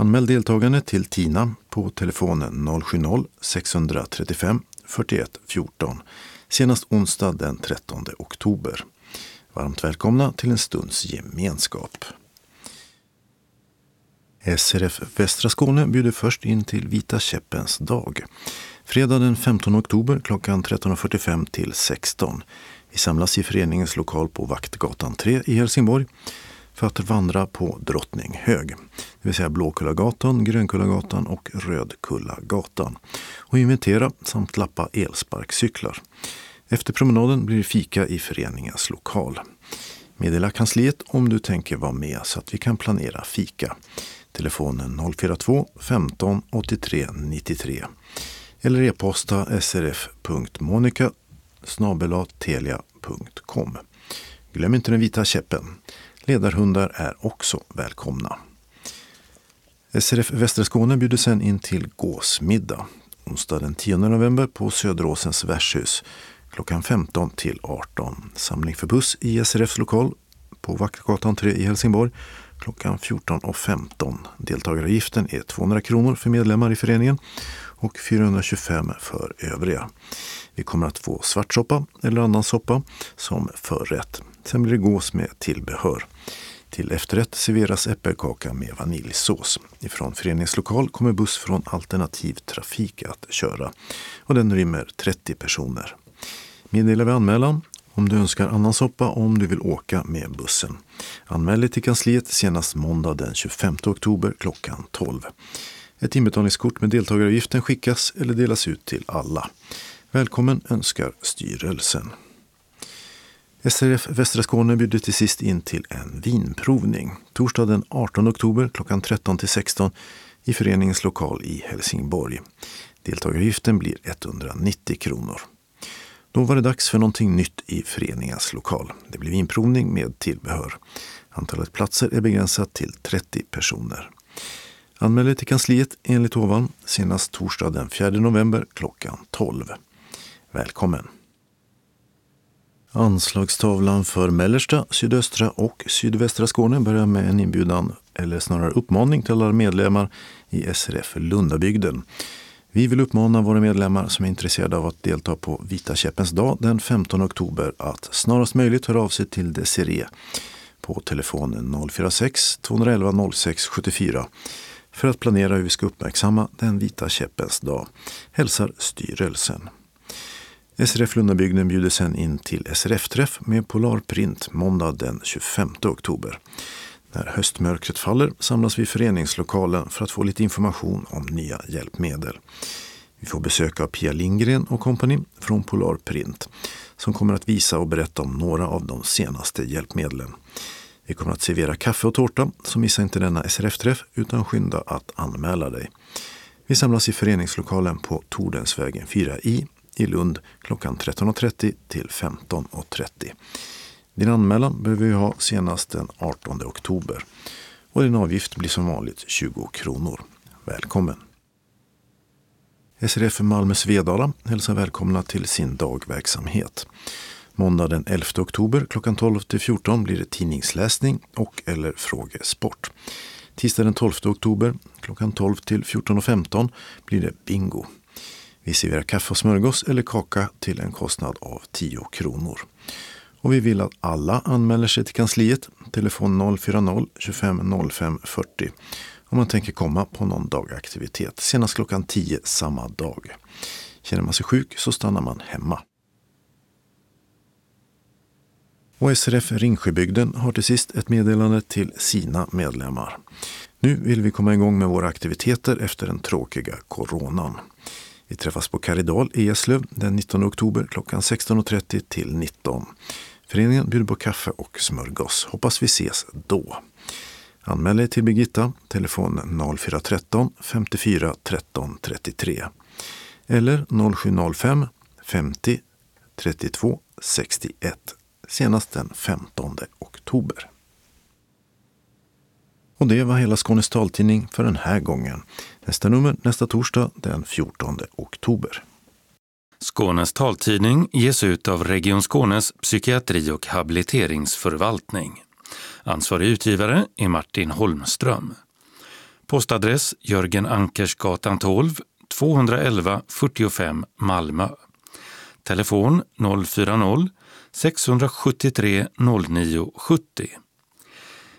Anmäl deltagande till Tina på telefonen 070-635 41 14. senast onsdag den 13 oktober. Varmt välkomna till en stunds gemenskap. SRF Västra Skåne bjuder först in till Vita käppens dag. Fredag den 15 oktober klockan 13.45 till 16. Vi samlas i föreningens lokal på Vaktgatan 3 i Helsingborg för att vandra på Drottninghög, det vill säga Blåkullagatan, Grönkullagatan och Rödkullagatan och inventera samt lappa elsparkcyklar. Efter promenaden blir det fika i föreningens lokal. Meddela kansliet om du tänker vara med så att vi kan planera fika. Telefonen 042 15 83 93 eller e-posta srf.monica telia.com. Glöm inte den vita käppen. Ledarhundar är också välkomna. SRF Västra Skåne bjuder sen in till gåsmiddag onsdag den 10 november på Söderåsens värdshus klockan 15 till 18. Samling för buss i SRFs lokal på Vaktgatan 3 i Helsingborg klockan 14.15. Deltagaravgiften är 200 kronor för medlemmar i föreningen och 425 för övriga. Vi kommer att få svartsoppa eller annan soppa som förrätt. Sen blir det gås med tillbehör. Till efterrätt serveras äppelkaka med vaniljsås. Ifrån föreningslokal kommer buss från Alternativ Trafik att köra och den rymmer 30 personer. Meddela vid anmälan om du önskar annan soppa och om du vill åka med bussen. Anmäl dig till kansliet senast måndag den 25 oktober klockan 12. Ett inbetalningskort med deltagaravgiften skickas eller delas ut till alla. Välkommen önskar styrelsen. SRF Västra Skåne bjuder till sist in till en vinprovning. Torsdag den 18 oktober klockan 13 till 16 i föreningens lokal i Helsingborg. Deltagaravgiften blir 190 kronor. Då var det dags för någonting nytt i föreningens lokal. Det blir vinprovning med tillbehör. Antalet platser är begränsat till 30 personer. Anmäl dig till kansliet enligt ovan senast torsdag den 4 november klockan 12. Välkommen! Anslagstavlan för mellersta, sydöstra och sydvästra Skåne börjar med en inbjudan, eller snarare uppmaning till alla medlemmar i SRF Lundabygden. Vi vill uppmana våra medlemmar som är intresserade av att delta på Vita käppens dag den 15 oktober att snarast möjligt höra av sig till Desiree på telefonen 046-211 06 74 för att planera hur vi ska uppmärksamma den vita käppens dag. Hälsar styrelsen. SRF Lundabygden bjuder sen in till SRF-träff med Polarprint måndag den 25 oktober. När höstmörkret faller samlas vi i föreningslokalen för att få lite information om nya hjälpmedel. Vi får besök av Pia Lindgren och kompani från Polarprint som kommer att visa och berätta om några av de senaste hjälpmedlen. Vi kommer att servera kaffe och tårta, så missa inte denna SRF-träff utan skynda att anmäla dig. Vi samlas i föreningslokalen på Tordensvägen 4i i Lund klockan 13.30 till 15.30. Din anmälan behöver vi ha senast den 18 oktober och din avgift blir som vanligt 20 kronor. Välkommen! SRF Malmö Svedala hälsar välkomna till sin dagverksamhet. Måndag den 11 oktober klockan 12 till 14 blir det tidningsläsning och eller frågesport. Tisdag den 12 oktober klockan 12 till 14.15 blir det bingo. Vi serverar kaffe och smörgås eller kaka till en kostnad av 10 kronor. Och vi vill att alla anmäler sig till kansliet, telefon 040-25 05 40 om man tänker komma på någon dagaktivitet, senast klockan 10 samma dag. Känner man sig sjuk så stannar man hemma. Och SRF Ringsjöbygden har till sist ett meddelande till sina medlemmar. Nu vill vi komma igång med våra aktiviteter efter den tråkiga coronan. Vi träffas på Karidal i Eslöv den 19 oktober klockan 16.30 till 19. Föreningen bjuder på kaffe och smörgås. Hoppas vi ses då. Anmäl dig till Birgitta, telefon 0413 54 13 33 eller 0705 50 32 61 senast den 15 oktober. Och det var hela Skånes taltidning för den här gången. Nästa nummer nästa torsdag den 14 oktober. Skånes taltidning ges ut av Region Skånes psykiatri och habiliteringsförvaltning. Ansvarig utgivare är Martin Holmström. Postadress Jörgen Ankersgatan 12, 211 45 Malmö. Telefon 040-673 0970.